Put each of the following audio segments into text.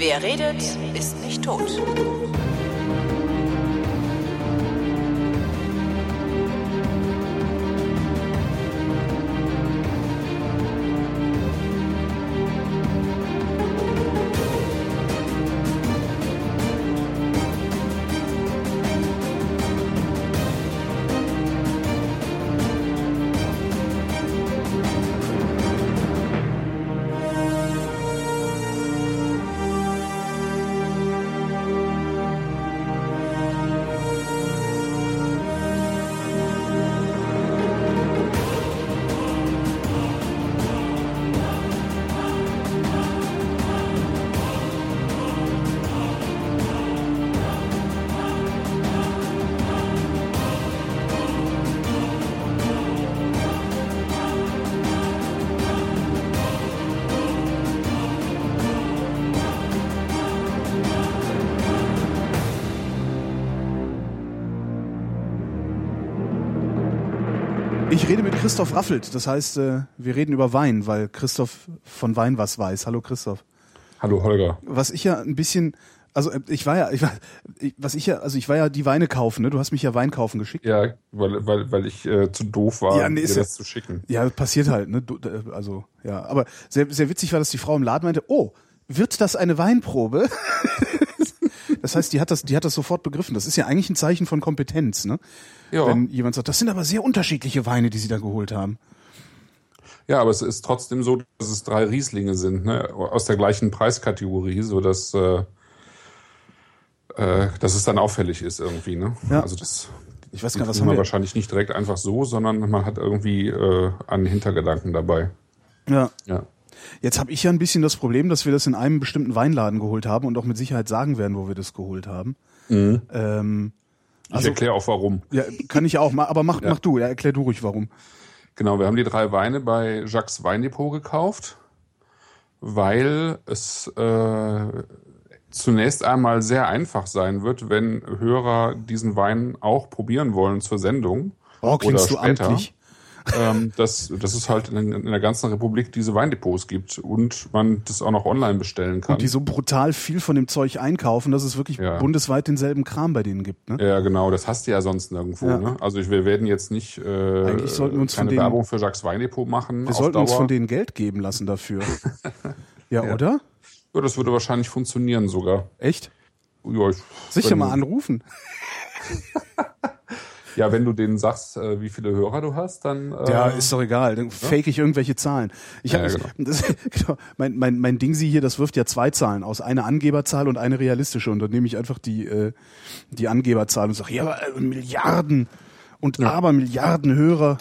Wer redet, ist nicht tot. Christoph Raffelt. Das heißt, äh, wir reden über Wein, weil Christoph von Wein was weiß. Hallo Christoph. Hallo Holger. Was ich ja ein bisschen, also äh, ich war ja, ich war, was ich ja, also ich war ja die Weine kaufen. Ne? Du hast mich ja Wein kaufen geschickt. Ja, weil weil weil ich äh, zu doof war, Ja, nee, dir das ja- zu schicken. Ja, passiert halt. Ne? Du, äh, also ja, aber sehr, sehr witzig war, dass die Frau im Laden meinte, oh, wird das eine Weinprobe? Das heißt, die hat das, die hat das sofort begriffen. Das ist ja eigentlich ein Zeichen von Kompetenz, ne? Ja. Wenn jemand sagt, das sind aber sehr unterschiedliche Weine, die sie da geholt haben. Ja, aber es ist trotzdem so, dass es drei Rieslinge sind, ne? aus der gleichen Preiskategorie, so dass äh, äh, dass es dann auffällig ist irgendwie. Ne? Ja. Also das Ich weiß gar nicht, was haben man wir? wahrscheinlich nicht direkt einfach so, sondern man hat irgendwie äh, einen Hintergedanken dabei. Ja. Ja. Jetzt habe ich ja ein bisschen das Problem, dass wir das in einem bestimmten Weinladen geholt haben und auch mit Sicherheit sagen werden, wo wir das geholt haben. Ähm, Ich Also- erkläre auch warum. ja, kann ich auch, aber mach, Ja. mach du, ja, erklär du ruhig warum. Genau, wir haben die drei Weine bei Jacques Weindepot gekauft, weil es äh, zunächst einmal sehr einfach sein wird, wenn Hörer diesen Wein auch probieren wollen zur Sendung. Oh, klingst du oder später, amtlich. Ähm, dass, dass es halt in, in der ganzen Republik diese Weindepots gibt und man das auch noch online bestellen kann. Und die so brutal viel von dem Zeug einkaufen, dass es wirklich Ja. bundesweit denselben Kram bei denen gibt. Ne? ja, genau, das hast du ja sonst nirgendwo. Ja. Ne? Also wir werden jetzt nicht äh, Eigentlich sollten wir uns von keine denen- Werbung für Jacques Weindepot machen. Wir sollten uns Dauer. von denen Geld geben lassen dafür. ja, Ja. oder? Ja, das würde wahrscheinlich funktionieren sogar. Echt? Ja, ich, Sicher mal anrufen. Ja, wenn du denen sagst, äh, wie viele Hörer du hast, dann. Äh, Ja, ist doch egal. Dann fake ich irgendwelche Zahlen. Ich hab, Ja, genau. das, genau, mein, mein, mein Ding sie hier, das wirft ja zwei Zahlen aus. Eine Angeberzahl und eine realistische. Und dann nehme ich einfach die, äh, die Angeberzahl und sage, ja, aber äh, Milliarden und aber Milliarden Hörer.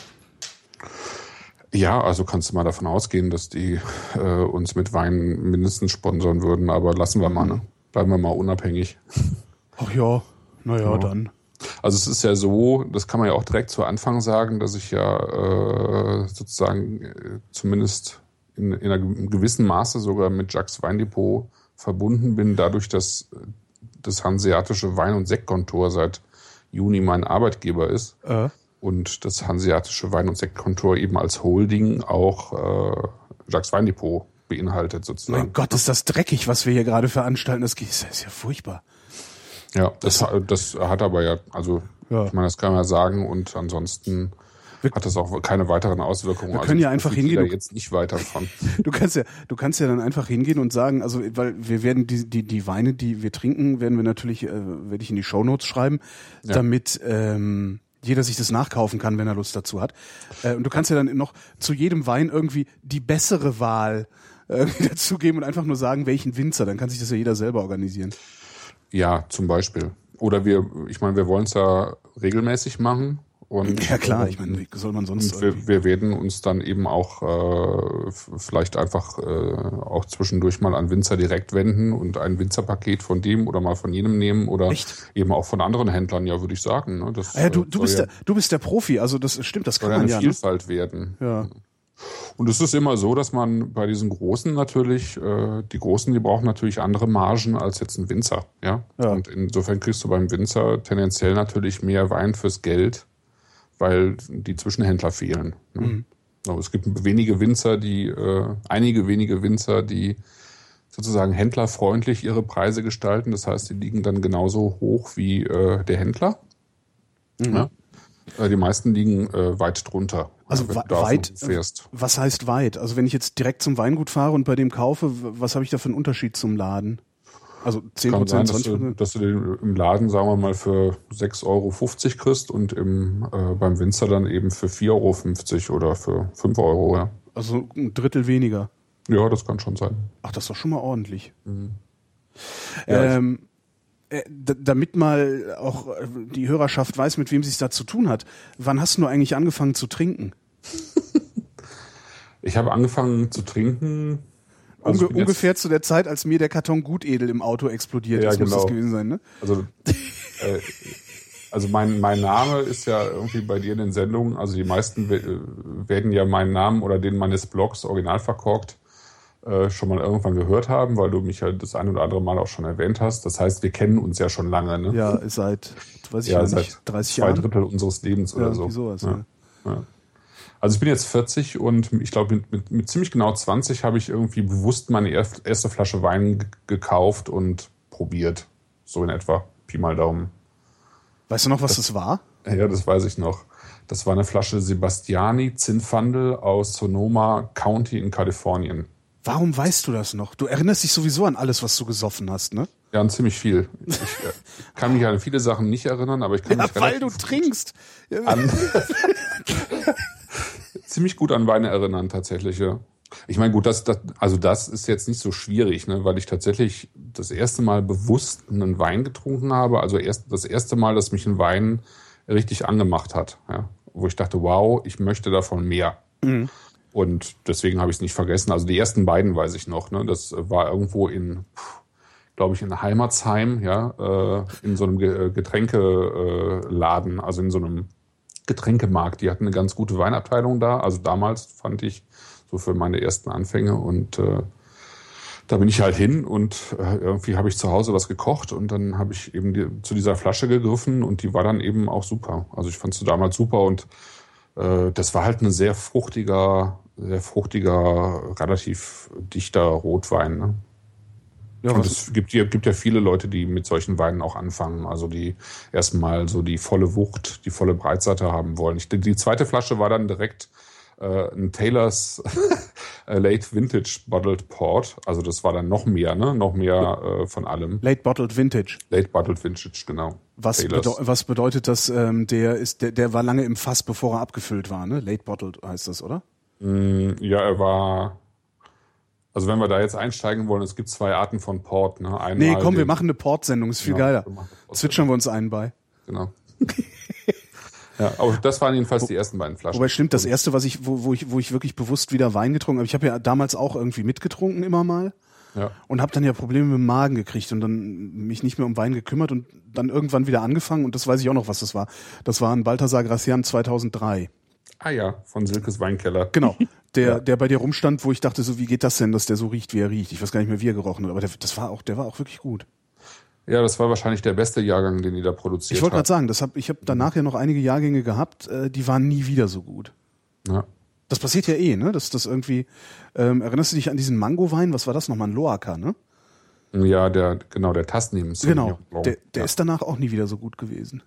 Ja, also kannst du mal davon ausgehen, dass die äh, uns mit Wein mindestens sponsern würden, aber lassen wir mal, ne? Bleiben wir mal unabhängig. Ach ja, naja, dann. Also es ist ja so, das kann man ja auch direkt zu Anfang sagen, dass ich ja äh, sozusagen äh, zumindest in, in einem gewissen Maße sogar mit Jacques Weindepot verbunden bin, dadurch, dass äh, das Hanseatische Wein- und Sektkontor seit Juni mein Arbeitgeber ist. Äh, und das Hanseatische Wein- und Sektkontor eben als Holding auch äh, Jacques Weindepot beinhaltet sozusagen. mein Gott, ist das dreckig, was wir hier gerade veranstalten. Das ist, das ist ja furchtbar. Ja, das, das hat aber ja, also Ja. ich meine, das kann man ja sagen und ansonsten Wir- hat das auch keine weiteren Auswirkungen. Wir also können ja ich einfach hingehen da jetzt nicht weiter von. Du kannst ja, du kannst ja dann einfach hingehen und sagen, also weil wir werden die die die Weine, die wir trinken, werden wir natürlich, äh, werde ich in die Shownotes schreiben, Ja. damit ähm, jeder sich das nachkaufen kann, wenn er Lust dazu hat. Äh, und du kannst ja dann noch zu jedem Wein irgendwie die bessere Wahl irgendwie dazugeben und einfach nur sagen, welchen Winzer. Dann kann sich das ja jeder selber organisieren. Ja, zum Beispiel. Oder wir, ich meine, wir wollen es ja regelmäßig machen. Und, Ja klar, ich meine, wie soll man sonst? Und wir, wir werden uns dann eben auch äh, vielleicht einfach äh, auch zwischendurch mal an Winzer direkt wenden und ein Winzerpaket von dem oder mal von jenem nehmen oder Echt? eben auch von anderen Händlern, ja, würde ich sagen. Ne? Das ah, ja, du, äh, du bist ja, der, du bist der Profi, also das stimmt, das kann ja man ja. Ne? Vielfalt werden. Ja. Und es ist immer so, dass man bei diesen Großen natürlich, äh, die Großen, die brauchen natürlich andere Margen als jetzt ein Winzer. Ja? Ja. Und insofern kriegst du beim Winzer tendenziell natürlich mehr Wein fürs Geld, weil die Zwischenhändler fehlen. Ne? So, es gibt wenige Winzer, die, äh, einige wenige Winzer, die sozusagen händlerfreundlich ihre Preise gestalten. Das heißt, die liegen dann genauso hoch wie äh, der Händler. Mhm. Ja? Äh, die meisten liegen äh, weit drunter. Also weit, fährst. was heißt weit? Also wenn ich jetzt direkt zum Weingut fahre und bei dem kaufe, was habe ich da für einen Unterschied zum Laden? Also 10 Kann sein, dass du, dass du den im Laden, sagen wir mal, für 6,50 Euro kriegst und im, äh, beim Winzer dann eben für 4,50 Euro oder für 5 Euro, ja. Also ein Drittel weniger. Ja, das kann schon sein. Ach, das ist doch schon mal ordentlich. Mhm. Ja, ähm, äh, damit mal auch äh, die Hörerschaft weiß, mit wem sie es da zu tun hat. Wann hast du eigentlich angefangen zu trinken? ich habe angefangen zu trinken. Also Unge ungefähr zu der Zeit, als mir der Karton Gutedel im Auto explodiert ja, ist, genau. muss das gewesen sein, ne? Also, äh, also mein, mein Name ist ja irgendwie bei dir in den Sendungen, also die meisten werden ja meinen Namen oder den meines Blogs original verkorkt äh, schon mal irgendwann gehört haben, weil du mich ja das ein oder andere Mal auch schon erwähnt hast. Das heißt, wir kennen uns ja schon lange. Ne? Ja, seit, weiß ich ja, nicht, seit 30 zwei Jahren. Zwei Drittel unseres Lebens ja, oder so. Sowas, ja. ja. Also ich bin jetzt 40 und ich glaube, mit, mit, mit, ziemlich genau 20 habe ich irgendwie bewusst meine erste Flasche Wein gekauft und probiert. So in etwa. Pi mal Daumen. Weißt du noch, was das, das war? Ja, das weiß ich noch. Das war eine Flasche Sebastiani Zinfandel aus Sonoma County in Kalifornien. Warum weißt du das noch? Du erinnerst dich sowieso an alles, was du gesoffen hast, ne? Ja, an ziemlich viel. Ich äh, kann mich an viele Sachen nicht erinnern, aber ich kann ja, mich weil du trinkst. An, ziemlich gut an Weine erinnern tatsächlich, ja. Ich meine, gut, das, das, also das ist jetzt nicht so schwierig, ne, weil ich tatsächlich das erste Mal bewusst einen Wein getrunken habe. Also erst das erste Mal, dass mich ein Wein richtig angemacht hat, ja, wo ich dachte, wow, ich möchte davon mehr. Mhm. Und deswegen habe ich es nicht vergessen. Also die ersten beiden weiß ich noch. Ne? Das war irgendwo in, glaube ich, in Heimatsheim, ja, äh, in so einem äh, Getränkeladen, also in so einem Getränkemarkt. Die hatten eine ganz gute Weinabteilung da. Also damals fand ich so für meine ersten Anfänge und äh, da bin ich halt hin und äh, irgendwie habe ich zu Hause was gekocht und dann habe ich eben die, zu dieser Flasche gegriffen und die war dann eben auch super. Also ich fand sie damals super und äh, das war halt ein sehr fruchtiger, sehr fruchtiger, relativ dichter Rotwein. Ne? Ja, und es gibt, gibt ja viele Leute, die mit solchen Weinen auch anfangen. Also die erstmal so die volle Wucht, die volle Breitseite haben wollen. Ich, die zweite Flasche war dann direkt äh, ein Taylors Late Vintage Bottled Port. Also das war dann noch mehr, ne? Noch mehr äh, von allem. Late Bottled Vintage. Late Bottled Vintage, genau. Was, bedeu was bedeutet das? Ähm, der ist, der, der war lange im Fass, bevor er abgefüllt war, ne? Late Bottled heißt das, oder? Mm, ja, er war. Also wenn wir da jetzt einsteigen wollen, es gibt zwei Arten von Port. Ne? Einmal nee, komm, wir machen eine Port-Sendung, ist viel genau, geiler. Zwitschern wir uns einen bei. Genau. Ja, aber das waren jedenfalls die ersten beiden Flaschen. Wobei stimmt, das erste, was ich, wo, wo ich, wo ich wirklich bewusst wieder Wein getrunken habe, ich habe ja damals auch irgendwie mitgetrunken immer mal. Ja. Und habe dann ja Probleme mit dem Magen gekriegt und dann mich nicht mehr um Wein gekümmert und dann irgendwann wieder angefangen und das weiß ich auch noch, was das war. Das war ein Balthasar Gracian 2003. Ah ja, von Silkes Weinkeller. Genau. Der, ja. der bei dir rumstand, wo ich dachte, so wie geht das denn, dass der so riecht, wie er riecht. Ich weiß gar nicht mehr, wie er gerochen hat, aber der, das war auch, der war auch wirklich gut. Ja, das war wahrscheinlich der beste Jahrgang, den die da produziert Ich wollte gerade sagen, das hab, ich habe danach ja noch einige Jahrgänge gehabt, äh, die waren nie wieder so gut. Ja. Das passiert ja eh, ne? Dass das irgendwie. Ähm, erinnerst du dich an diesen Mango-Wein? Was war das nochmal? Ein Loaker, ne? Ja, der genau der Tasnim. Genau. Der, der ja. ist danach auch nie wieder so gut gewesen.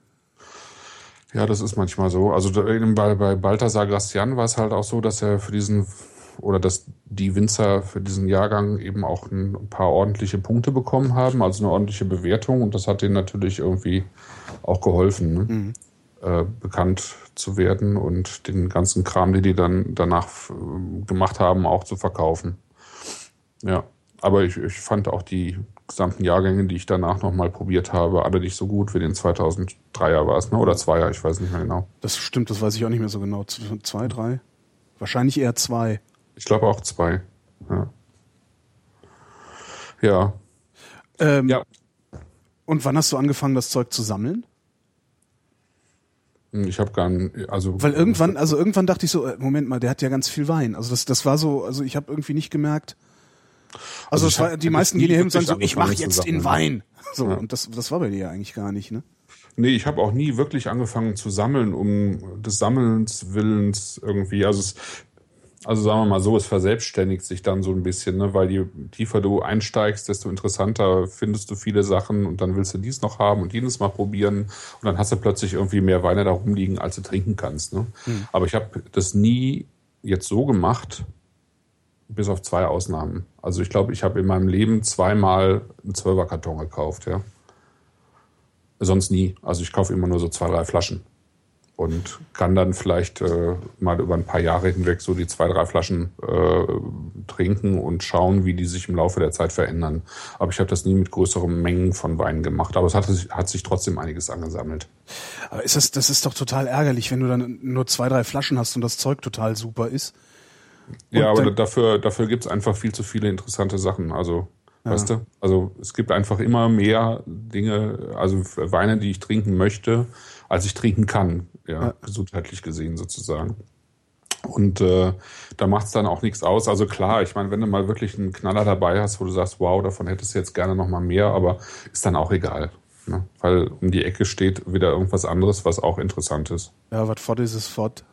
Ja, das ist manchmal so. Also bei, bei Balthasar Gracian war es halt auch so, dass er für diesen oder dass die Winzer für diesen Jahrgang eben auch ein paar ordentliche Punkte bekommen haben, also eine ordentliche Bewertung und das hat denen natürlich irgendwie auch geholfen, ne? mhm. äh, bekannt zu werden und den ganzen Kram, den die dann danach äh, gemacht haben, auch zu verkaufen. Ja, aber ich, ich fand auch die gesamten Jahrgänge, die ich danach nochmal probiert habe, alle nicht so gut wie den 2003er war es, ne? oder 2er, ich weiß nicht mehr genau. Das stimmt, das weiß ich auch nicht mehr so genau. Zwei, drei? Wahrscheinlich eher zwei. Ich glaube auch zwei. Ja. Ja. Ähm, ja. Und wann hast du angefangen, das Zeug zu sammeln? Hm, ich habe gar nicht, also weil irgendwann, also irgendwann dachte ich so, äh, Moment mal, der hat ja ganz viel Wein. Also das, das war so, also ich habe irgendwie nicht gemerkt. Also, also war, die meisten gehen hier hin und sagen so, ich mache jetzt in Wein. So ja. und das, das war bei dir ja eigentlich gar nicht, ne? Nee, ich habe auch nie wirklich angefangen zu sammeln, um des Sammelns Willens irgendwie. Also es, Also sagen wir mal so, es verselbstständigt sich dann so ein bisschen, ne? weil je tiefer du einsteigst, desto interessanter findest du viele Sachen und dann willst du dies noch haben und jenes mal probieren und dann hast du plötzlich irgendwie mehr Weine da rumliegen, als du trinken kannst. Ne? Mhm. Aber ich habe das nie jetzt so gemacht, bis auf zwei Ausnahmen. Also ich glaube, ich habe in meinem Leben zweimal einen Zwölferkarton gekauft, ja. Sonst nie. Also ich kaufe immer nur so zwei, drei Flaschen und kann dann vielleicht äh, mal über ein paar Jahre hinweg so die zwei, drei Flaschen äh, trinken und schauen, wie die sich im Laufe der Zeit verändern. Aber ich habe das nie mit größeren Mengen von Wein gemacht. Aber es hat, hat sich trotzdem einiges angesammelt. Aber ist das, das ist doch total ärgerlich, wenn du dann nur zwei, drei Flaschen hast und das Zeug total super ist. Und ja, aber dafür, dafür gibt es einfach viel zu viele interessante Sachen. Also ja. Weißt du? Also es gibt einfach immer mehr Dinge, also Weine, die ich trinken möchte, als ich trinken kann, ja, ja. gesundheitlich gesehen sozusagen. Und äh, da macht es dann auch nichts aus. Also klar, ich meine, wenn du mal wirklich einen Knaller dabei hast, wo du sagst, wow, davon hättest du jetzt gerne noch mal mehr, aber ist dann auch egal. Ne? Weil um die Ecke steht wieder irgendwas anderes, was auch interessant ist. Ja, was fort ist, ist fort.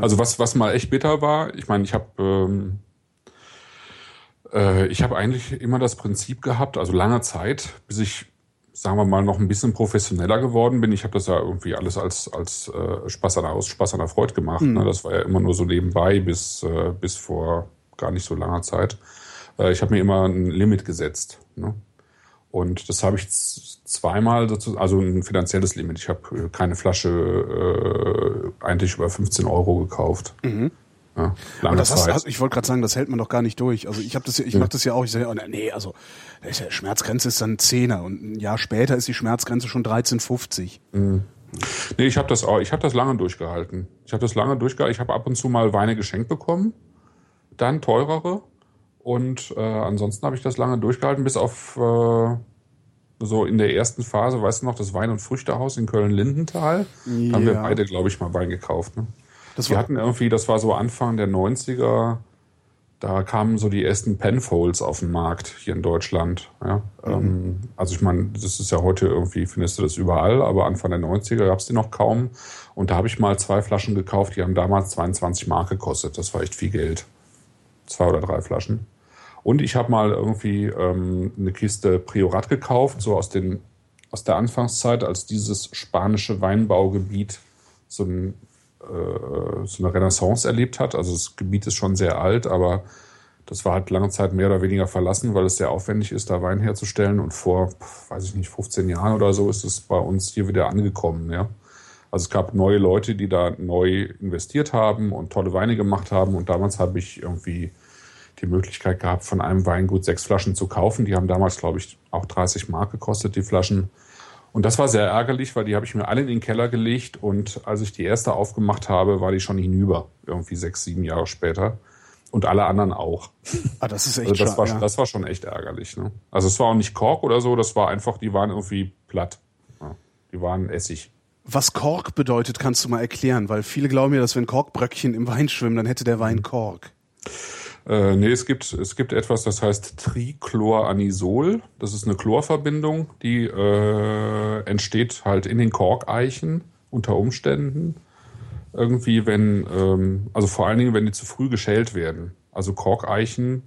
Also was, was mal echt bitter war, ich meine, ich habe ähm, äh, ich habe eigentlich immer das Prinzip gehabt, also lange Zeit, bis ich, sagen wir mal, noch ein bisschen professioneller geworden bin. Ich habe das ja irgendwie alles als, als äh, Spaß, an, aus Spaß an der Freude gemacht. Mhm. Ne? Das war ja immer nur so nebenbei bis, äh, bis vor gar nicht so langer Zeit. Äh, ich habe mir immer ein Limit gesetzt. Ne? Und das habe ich zweimal dazu, also ein finanzielles Limit. Ich habe äh, keine Flasche äh, eigentlich über 15 Euro gekauft. Mhm. Ja, lange das Zeit. Hast, ich wollte gerade sagen, das hält man doch gar nicht durch. Also ich habe das ja, ich ja. mache das ja auch. Ich sage, oh, nee, also die Schmerzgrenze ist dann Zehner und ein Jahr später ist die Schmerzgrenze schon 13,50. Mhm. Nee, ich habe das auch, ich habe das lange durchgehalten. Ich habe das lange durchgehalten. Ich habe ab und zu mal Weine geschenkt bekommen, dann teurere und äh, ansonsten habe ich das lange durchgehalten, bis auf äh, so in der ersten Phase, weißt du noch, das Wein- und Früchtehaus in Köln-Lindenthal. Ja. Da haben wir beide, glaube ich, mal Wein gekauft. Ne? Das wir hatten irgendwie, das war so Anfang der 90er, da kamen so die ersten Penfolds auf den Markt hier in Deutschland. Ja. Mhm. Ähm, also ich meine, das ist ja heute irgendwie, findest du das überall, aber Anfang der 90er gab es die noch kaum. Und da habe ich mal zwei Flaschen gekauft, die haben damals 22 Mark gekostet. Das war echt viel Geld. Zwei oder drei Flaschen. Und ich habe mal irgendwie ähm, eine Kiste Priorat gekauft, so aus, den, aus der Anfangszeit, als dieses spanische Weinbaugebiet so ein äh, so eine Renaissance erlebt hat. Also das Gebiet ist schon sehr alt, aber das war halt lange Zeit mehr oder weniger verlassen, weil es sehr aufwendig ist, da Wein herzustellen. Und vor, weiß ich nicht, 15 Jahren oder so ist es bei uns hier wieder angekommen. Ja. Also es gab neue Leute, die da neu investiert haben und tolle Weine gemacht haben. Und damals habe ich irgendwie die Möglichkeit gehabt, von einem Weingut sechs Flaschen zu kaufen. Die haben damals, glaube ich, auch 30 Mark gekostet, die Flaschen. Und das war sehr ärgerlich, weil die habe ich mir alle in den Keller gelegt und als ich die erste aufgemacht habe, war die schon hinüber, irgendwie sechs, sieben Jahre später. Und alle anderen auch. Ah, das ist echt also das, war, ja. das war schon echt ärgerlich. Ne? Also es war auch nicht Kork oder so, das war einfach, die waren irgendwie platt. Ja, die waren Essig. Was Kork bedeutet, kannst du mal erklären, weil viele glauben ja, dass wenn Korkbröckchen im Wein schwimmen, dann hätte der Wein mhm. Kork. Äh, nee, es gibt, es gibt etwas, das heißt Trichloranisol. Das ist eine Chlorverbindung, die äh, entsteht halt in den Korkeichen unter Umständen. Irgendwie, wenn, ähm, also vor allen Dingen, wenn die zu früh geschält werden. Also Korkeichen,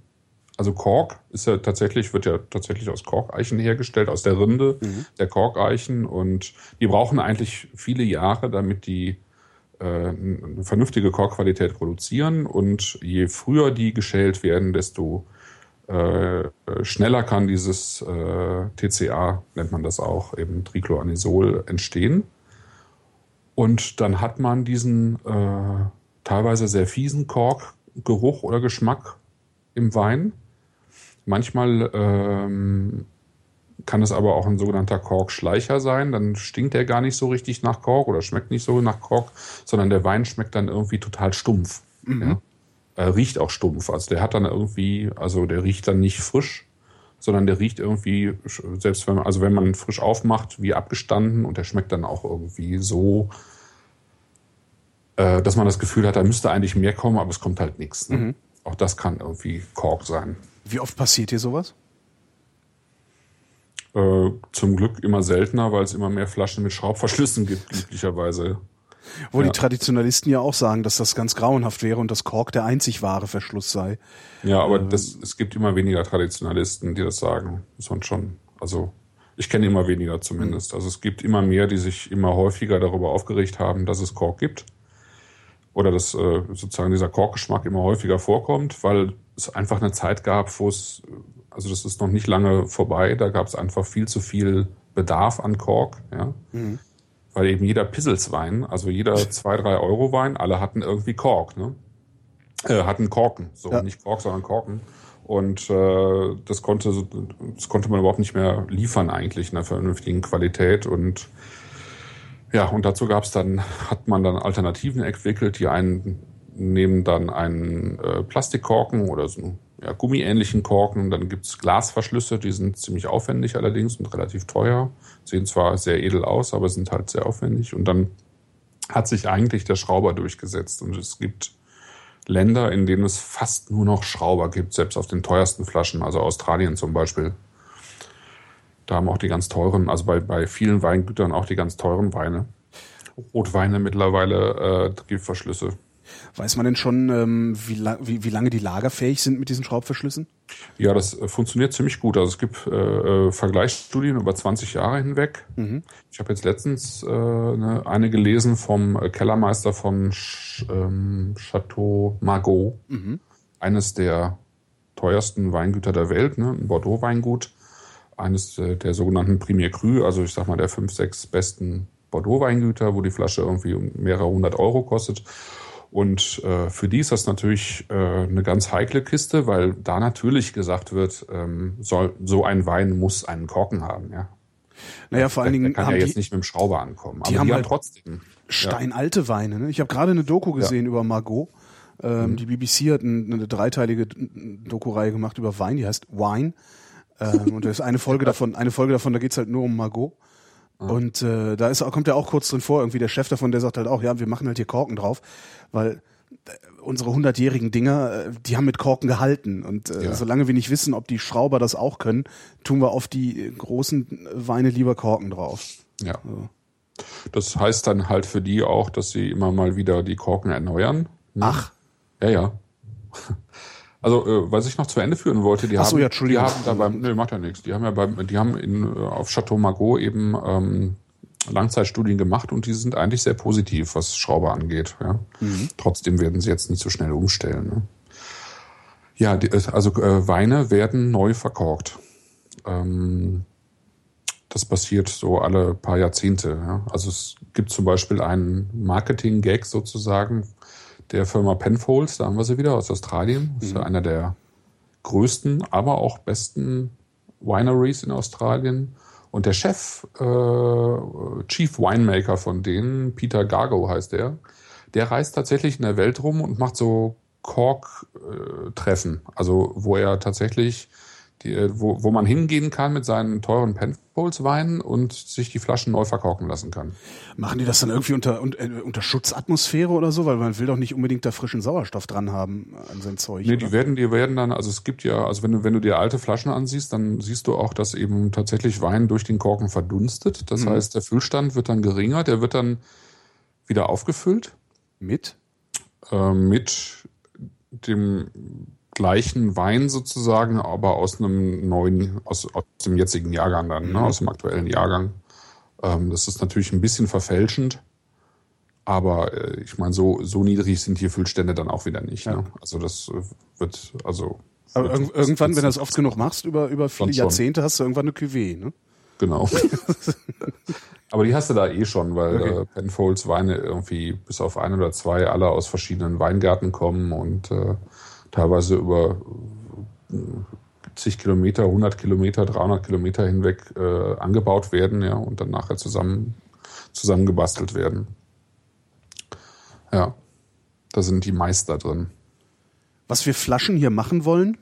also Kork ist ja tatsächlich, wird ja tatsächlich aus Korkeichen hergestellt, aus der Rinde mhm. der Korkeichen. Und die brauchen eigentlich viele Jahre, damit die eine vernünftige Korkqualität produzieren und je früher die geschält werden, desto äh, schneller kann dieses äh, TCA, nennt man das auch, eben Trichloranisol entstehen. Und dann hat man diesen äh, teilweise sehr fiesen Korkgeruch oder Geschmack im Wein. Manchmal ähm, kann es aber auch ein sogenannter Korkschleicher sein. Dann stinkt er gar nicht so richtig nach Kork oder schmeckt nicht so nach Kork, sondern der Wein schmeckt dann irgendwie total stumpf. Mhm. Ja? Er riecht auch stumpf. Also der hat dann irgendwie, also der riecht dann nicht frisch, sondern der riecht irgendwie, selbst wenn man, also wenn man frisch aufmacht, wie abgestanden und der schmeckt dann auch irgendwie so, äh, dass man das Gefühl hat, da müsste eigentlich mehr kommen, aber es kommt halt nichts. Ne? Mhm. Auch das kann irgendwie Kork sein. Wie oft passiert hier sowas? Äh, zum Glück immer seltener, weil es immer mehr Flaschen mit Schraubverschlüssen gibt, glücklicherweise. Wo Ja. die Traditionalisten ja auch sagen, dass das ganz grauenhaft wäre und dass Kork der einzig wahre Verschluss sei. Ja, aber das, es gibt immer weniger Traditionalisten, die das sagen. Muss man schon. Also ich kenne immer weniger zumindest. Also es gibt immer mehr, die sich immer häufiger darüber aufgeregt haben, dass es Kork gibt. Oder dass äh, sozusagen dieser Korkgeschmack immer häufiger vorkommt, weil es einfach eine Zeit gab, wo es, also das ist noch nicht lange vorbei, da gab es einfach viel zu viel Bedarf an Kork, ja. Weil eben jeder Pisselswein, also jeder 2, 3 Euro Wein, alle hatten irgendwie Kork, ne? äh, hatten Korken, so Ja. nicht Kork, sondern Korken. Und äh, das konnte das konnte man überhaupt nicht mehr liefern eigentlich in einer vernünftigen Qualität. Und ja, und dazu gab es dann, hat man dann Alternativen entwickelt, die einen nehmen dann einen äh, Plastikkorken oder so ja, gummiähnlichen Korken. Dann gibt's Glasverschlüsse, die sind ziemlich aufwendig allerdings und relativ teuer. Sehen zwar sehr edel aus, aber sind halt sehr aufwendig. Und dann hat sich eigentlich der Schrauber durchgesetzt. Und es gibt Länder, in denen es fast nur noch Schrauber gibt, selbst auf den teuersten Flaschen, also Australien zum Beispiel. Da haben auch die ganz teuren, also bei, bei vielen Weingütern auch die ganz teuren Weine. Rotweine mittlerweile äh, Giftverschlüsse. Weiß man denn schon, ähm, wie, la wie, wie lange die lagerfähig sind mit diesen Schraubverschlüssen? Ja, das äh, funktioniert ziemlich gut. Also es gibt äh, äh, Vergleichsstudien über 20 Jahre hinweg. Ich habe jetzt letztens äh, eine, eine gelesen vom äh, Kellermeister von Sch ähm, Chateau Margaux, eines der teuersten Weingüter der Welt, ne? ein Bordeaux-Weingut, eines äh, der sogenannten Premier Cru, also ich sag mal der fünf, sechs besten Bordeaux-Weingüter, wo die Flasche irgendwie mehrere hundert Euro kostet. Und äh, für die ist das natürlich äh, eine ganz heikle Kiste, weil da natürlich gesagt wird, ähm, soll, so ein Wein muss einen Korken haben. Ja. Naja, vor allen der, der Dingen kann ja die jetzt nicht mit dem Schrauber ankommen. die aber haben die halt haben trotzdem. steinalte Weine. Ne? Ich habe gerade eine Doku gesehen über Margot. Ähm, Mhm. Die BBC hat ein, eine dreiteilige Doku-Reihe gemacht über Wein, die heißt Wine. Ähm, und da ist eine Folge davon, eine Folge davon, da geht's halt nur um Margot. Und äh, da ist, kommt ja auch kurz drin vor, irgendwie der Chef davon, der sagt halt auch, ja, wir machen halt hier Korken drauf, weil äh, unsere hundertjährigen Dinger, äh, die haben mit Korken gehalten. Und äh, Ja. solange wir nicht wissen, ob die Schrauber das auch können, tun wir auf die äh, großen Weine lieber Korken drauf. Ja. Das heißt dann halt für die auch, dass sie immer mal wieder die Korken erneuern. Ach, Ja, ja. Also, äh, was ich noch zu Ende führen wollte, die Ach so, haben, ja, die haben da beim, nee, macht ja nichts. Die haben ja beim, die haben in, äh, auf Chateau Margaux eben ähm, Langzeitstudien gemacht und die sind eigentlich sehr positiv, was Schrauber angeht. Ja. Trotzdem werden sie jetzt nicht so schnell umstellen. Ne? Ja, die, also äh, Weine werden neu verkorkt. Ähm, das passiert so alle paar Jahrzehnte. Ja. Also es gibt zum Beispiel einen Marketing-Gag sozusagen der Firma Penfolds, da haben wir sie wieder aus Australien. Das ist ja einer der größten, aber auch besten Wineries in Australien. Und der Chef, äh, Chief Winemaker von denen, Peter Gargo heißt der, der reist tatsächlich in der Welt rum und macht so Kork-Treffen. Also wo er tatsächlich, die, äh, wo, wo man hingehen kann mit seinen teuren Penfolds-Weinen und sich die Flaschen neu verkorken lassen kann. Machen die das dann irgendwie unter, unter, äh, unter Schutzatmosphäre oder so? Weil man will doch nicht unbedingt da frischen Sauerstoff dran haben an sein Zeug. Nee, oder? die werden, die werden dann, also es gibt ja, also wenn du, wenn du dir alte Flaschen ansiehst, dann siehst du auch, dass eben tatsächlich Wein durch den Korken verdunstet. Das heißt, der Füllstand wird dann geringer, der wird dann wieder aufgefüllt Mit? äh, mit dem gleichen Wein sozusagen, aber aus einem neuen, aus, aus dem jetzigen Jahrgang dann, ne, aus dem aktuellen Jahrgang. Ähm, das ist natürlich ein bisschen verfälschend, aber äh, ich meine, so, so niedrig sind die Füllstände dann auch wieder nicht. Ne? Also das wird, also Aber wird- irg irgendwann, wenn du das oft genug machst, über, über viele Dann schon. Jahrzehnte, hast du irgendwann eine Cuvée, ne? Genau. Aber die hast du da eh schon, weil Okay. äh, Penfolds Weine irgendwie bis auf ein oder zwei alle aus verschiedenen Weingärten kommen und äh, teilweise über äh, zig Kilometer, 100 Kilometer, 300 Kilometer hinweg äh, angebaut werden, ja, und dann nachher zusammen zusammengebastelt werden. Ja, da sind die Meister drin. Was wir Flaschen hier machen wollen,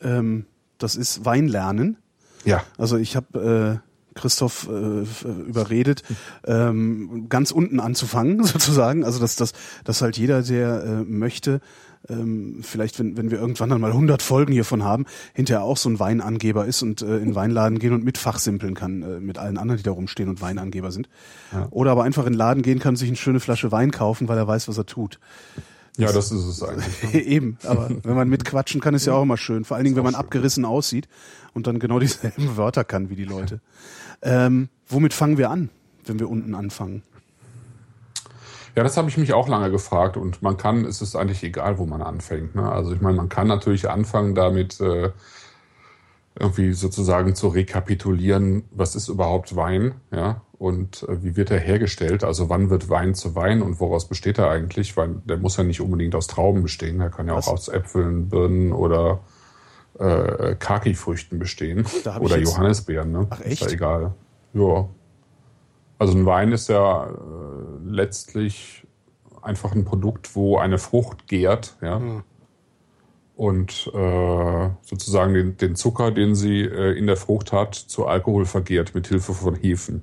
ähm, das ist Wein lernen. Ja, Also ich habe äh, Christoph äh, f- überredet, ähm, ganz unten anzufangen sozusagen. Also dass, dass, dass halt jeder, der äh, möchte, ähm, vielleicht, wenn, wenn wir irgendwann dann mal 100 Folgen hiervon haben, hinterher auch so ein Weinangeber ist und äh, in Weinladen gehen und mit fachsimpeln kann, äh, mit allen anderen, die da rumstehen und Weinangeber sind. Ja. Oder aber einfach in den Laden gehen kann, sich eine schöne Flasche Wein kaufen, weil er weiß, was er tut. Ja, das ist es eigentlich. Ne? Eben, aber wenn man mitquatschen kann, ist ja auch immer schön. Vor allen Dingen, wenn man schön. abgerissen aussieht und dann genau dieselben Wörter kann wie die Leute. Ähm, womit fangen wir an, wenn wir unten anfangen? Ja, das habe ich mich auch lange gefragt und man kann, es ist eigentlich egal, wo man anfängt. Ne? Also ich meine, man kann natürlich anfangen damit äh, irgendwie sozusagen zu rekapitulieren, was ist überhaupt Wein, ja, und äh, wie wird er hergestellt? Also wann wird Wein zu Wein und woraus besteht er eigentlich? Weil der muss ja nicht unbedingt aus Trauben bestehen, der kann ja was? auch aus Äpfeln, Birnen oder äh, Kaki-Früchten bestehen oder Johannisbeeren. Ne? Ach echt? Ist ja egal. Ja. Also ein Wein ist ja äh, letztlich einfach ein Produkt, wo eine Frucht gärt, ja. Hm. Und äh, sozusagen den, den Zucker, den sie äh, in der Frucht hat, zu Alkohol vergärt mit Hilfe von Hefen.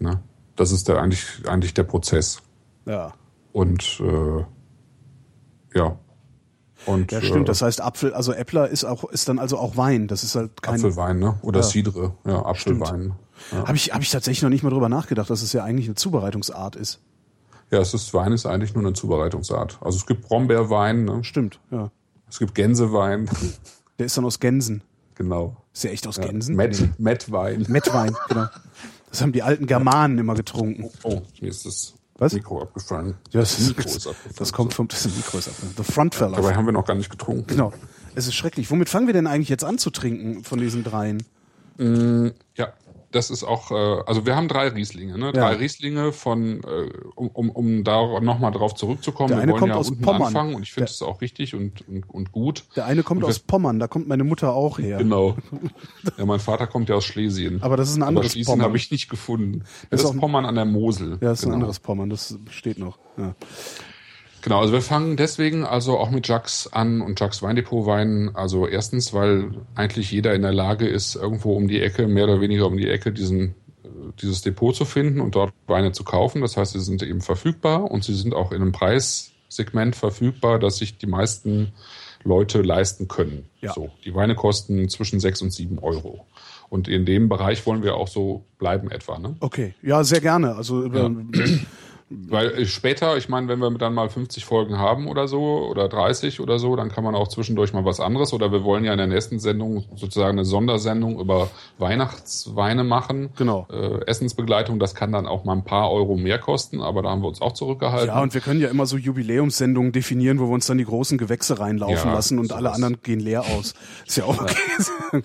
Ne? Das ist der, eigentlich, eigentlich der Prozess. Ja. Und äh, ja. Und, ja, stimmt. Äh, das heißt, Apfel, also Äppler ist auch, ist dann also auch Wein. Das ist halt kein Apfelwein, ne? Oder ja. Cidre, ja, Apfelwein. Ja. Habe ich, hab ich tatsächlich noch nicht mal drüber nachgedacht, dass es ja eigentlich eine Zubereitungsart ist. Ja, es ist Wein ist eigentlich nur eine Zubereitungsart. Also es gibt Brombeerwein, ne? Stimmt, ja. Es gibt Gänsewein. Der ist dann aus Gänsen. Genau. Ist ja echt aus Gänsen? Met. Mettwein, genau. Das haben die alten Germanen immer getrunken. Oh, mir ist das Was? Mikro abgefallen. Ja, das, das Mikro ist abgefallen. Das kommt vom das Mikro ist abgefallen. The Front fell Dabei haben wir noch gar nicht getrunken. Genau. Es ist schrecklich. Womit fangen wir denn eigentlich jetzt an zu trinken von diesen dreien? Mm, ja, das ist auch, äh, also wir haben drei Rieslinge, ne? Drei ja. Rieslinge von, äh, um, um, um da nochmal drauf zurückzukommen. Der eine wir wollen kommt ja aus unten Pommern. anfangen und ich finde es auch richtig und, und, und gut. Der eine kommt und aus Pommern, da kommt meine Mutter auch her. Genau. Ja, mein Vater kommt ja aus Schlesien. Aber das ist ein anderes Aber Schlesien habe ich nicht gefunden. Das, das ist, Pommern an der Mosel. Ja, das ist genau. ein anderes Pommern, das steht noch. Ja. Genau, also wir fangen deswegen also auch mit Jacks an und Jacks Weindepot Wein. Also erstens, weil eigentlich jeder in der Lage ist, irgendwo um die Ecke, mehr oder weniger um die Ecke, diesen dieses Depot zu finden und dort Weine zu kaufen. Das heißt, sie sind eben verfügbar und sie sind auch in einem Preissegment verfügbar, dass sich die meisten Leute leisten können. Ja. So, die Weine kosten zwischen sechs und sieben Euro. Und in dem Bereich wollen wir auch so bleiben etwa. Ne? Okay, ja, sehr gerne. Also ja. Weil äh, später, ich meine, wenn wir dann mal 50 Folgen haben oder so oder 30 oder so, dann kann man auch zwischendurch mal was anderes oder wir wollen ja in der nächsten Sendung sozusagen eine Sondersendung über Weihnachtsweine machen. Genau. Äh, Essensbegleitung, das kann dann auch mal ein paar Euro mehr kosten, aber da haben wir uns auch zurückgehalten. Ja, und wir können ja immer so Jubiläumssendungen definieren, wo wir uns dann die großen Gewächse reinlaufen ja, lassen und alle anderen gehen leer aus. Ist ja auch okay.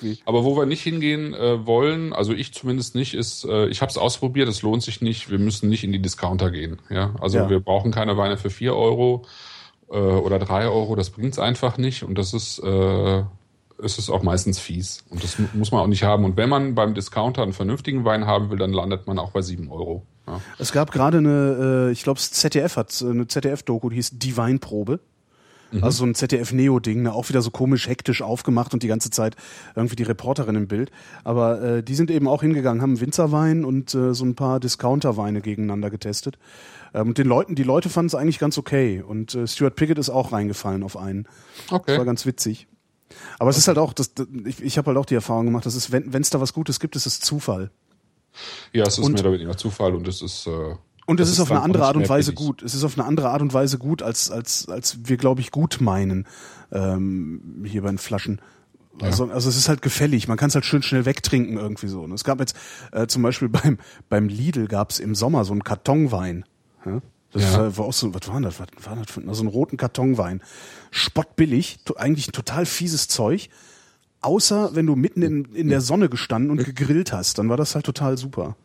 Ja. aber wo wir nicht hingehen äh, wollen, also ich zumindest nicht, ist, äh, ich habe es ausprobiert, es lohnt sich nicht, wir müssen nicht in die Discounter gehen. Ja, also ja. wir brauchen keine Weine für vier Euro äh, oder drei Euro. Das bringt's einfach nicht und das ist äh, es ist auch meistens fies und das muss man auch nicht haben. Und wenn man beim Discounter einen vernünftigen Wein haben will, dann landet man auch bei sieben Euro. Ja. Es gab gerade eine, äh, ich glaube, ZDF hat eine ZDF-Doku, die hieß Die Weinprobe. Mhm. Also so ein ZDF-Neo-Ding, ne? auch wieder so komisch hektisch aufgemacht und die ganze Zeit irgendwie die Reporterin im Bild. Aber äh, die sind eben auch hingegangen, haben Winzerwein und äh, so ein paar Discounterweine gegeneinander getestet. Ähm, und den Leuten, die Leute fanden es eigentlich ganz okay. Und äh, Stuart Pickett ist auch reingefallen auf einen. Okay. Das war ganz witzig. Aber es ist halt auch, das, ich, ich habe halt auch die Erfahrung gemacht, dass es, wenn es da was Gutes gibt, ist es Zufall. Ja, es ist und, mehr oder weniger Zufall und es ist äh, und es ist, ist auf eine andere Art und Weise gut. Es ist auf eine andere Art und Weise gut, als, als, als wir, glaube ich, gut meinen ähm, hier bei den Flaschen. Also, ja. also es ist halt gefällig. Man kann es halt schön schnell wegtrinken irgendwie so. Und es gab jetzt äh, zum Beispiel beim beim Lidl gab es im Sommer so einen Kartonwein. Ja? Das ja. war auch so, was war das? Was war das für also einen roten Kartonwein? Spottbillig, eigentlich ein total fieses Zeug. Außer wenn du mitten in, in der Sonne gestanden und gegrillt hast, dann war das halt total super.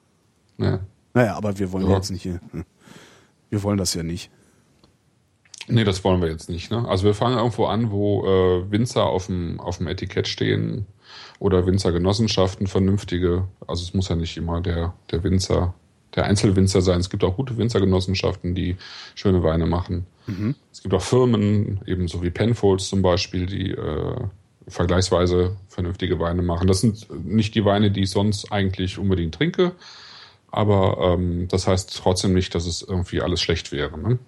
Ja. Naja, aber wir wollen ja. jetzt nicht hier. Hm. Wir wollen das ja nicht. Nee, das wollen wir jetzt nicht. Ne? Also wir fangen irgendwo an, wo äh, Winzer auf dem, auf dem Etikett stehen oder Winzergenossenschaften, vernünftige. Also es muss ja nicht immer der, der Winzer, der Einzelwinzer sein. Es gibt auch gute Winzergenossenschaften, die schöne Weine machen. Mhm. Es gibt auch Firmen, ebenso wie Penfolds zum Beispiel, die äh, vergleichsweise vernünftige Weine machen. Das sind nicht die Weine, die ich sonst eigentlich unbedingt trinke, aber ähm, das heißt trotzdem nicht, dass es irgendwie alles schlecht wäre. Ne?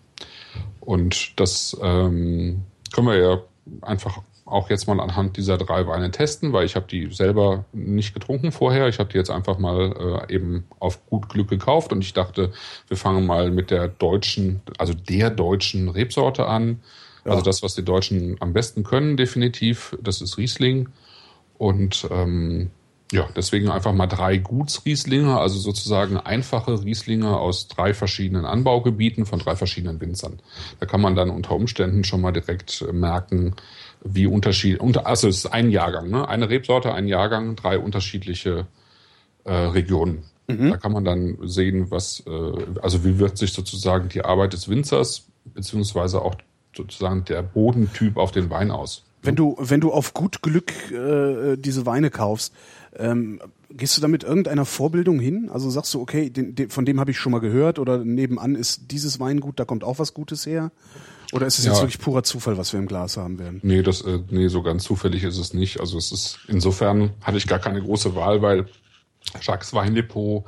Und das, ähm, können wir ja einfach auch jetzt mal anhand dieser drei Weine testen, weil ich habe die selber nicht getrunken vorher. Ich habe die jetzt einfach mal äh, eben auf gut Glück gekauft und ich dachte, wir fangen mal mit der deutschen, also der deutschen Rebsorte an. Ja. Also das, was die Deutschen am besten können, definitiv. Das ist Riesling. Und ähm, ja, deswegen einfach mal drei Gutsrieslinge, also sozusagen einfache Rieslinge aus drei verschiedenen Anbaugebieten von drei verschiedenen Winzern. Da kann man dann unter Umständen schon mal direkt merken, wie Unterschied, unter, also es ist ein Jahrgang, ne? eine Rebsorte, ein Jahrgang, drei unterschiedliche äh, Regionen. Mhm. Da kann man dann sehen, was, äh, also wie wirkt sich sozusagen die Arbeit des Winzers beziehungsweise auch sozusagen der Bodentyp auf den Wein aus. Wenn du, wenn du auf gut Glück äh, diese Weine kaufst, ähm, gehst du da mit irgendeiner Vorbildung hin? Also sagst du, okay, den, den, von dem habe ich schon mal gehört oder nebenan ist dieses Weingut, da kommt auch was Gutes her? Oder ist es ja. jetzt wirklich purer Zufall, was wir im Glas haben werden? Nee, das, äh, nee, so ganz zufällig ist es nicht. Also es ist, insofern hatte ich gar keine große Wahl, weil Jacques Weindepot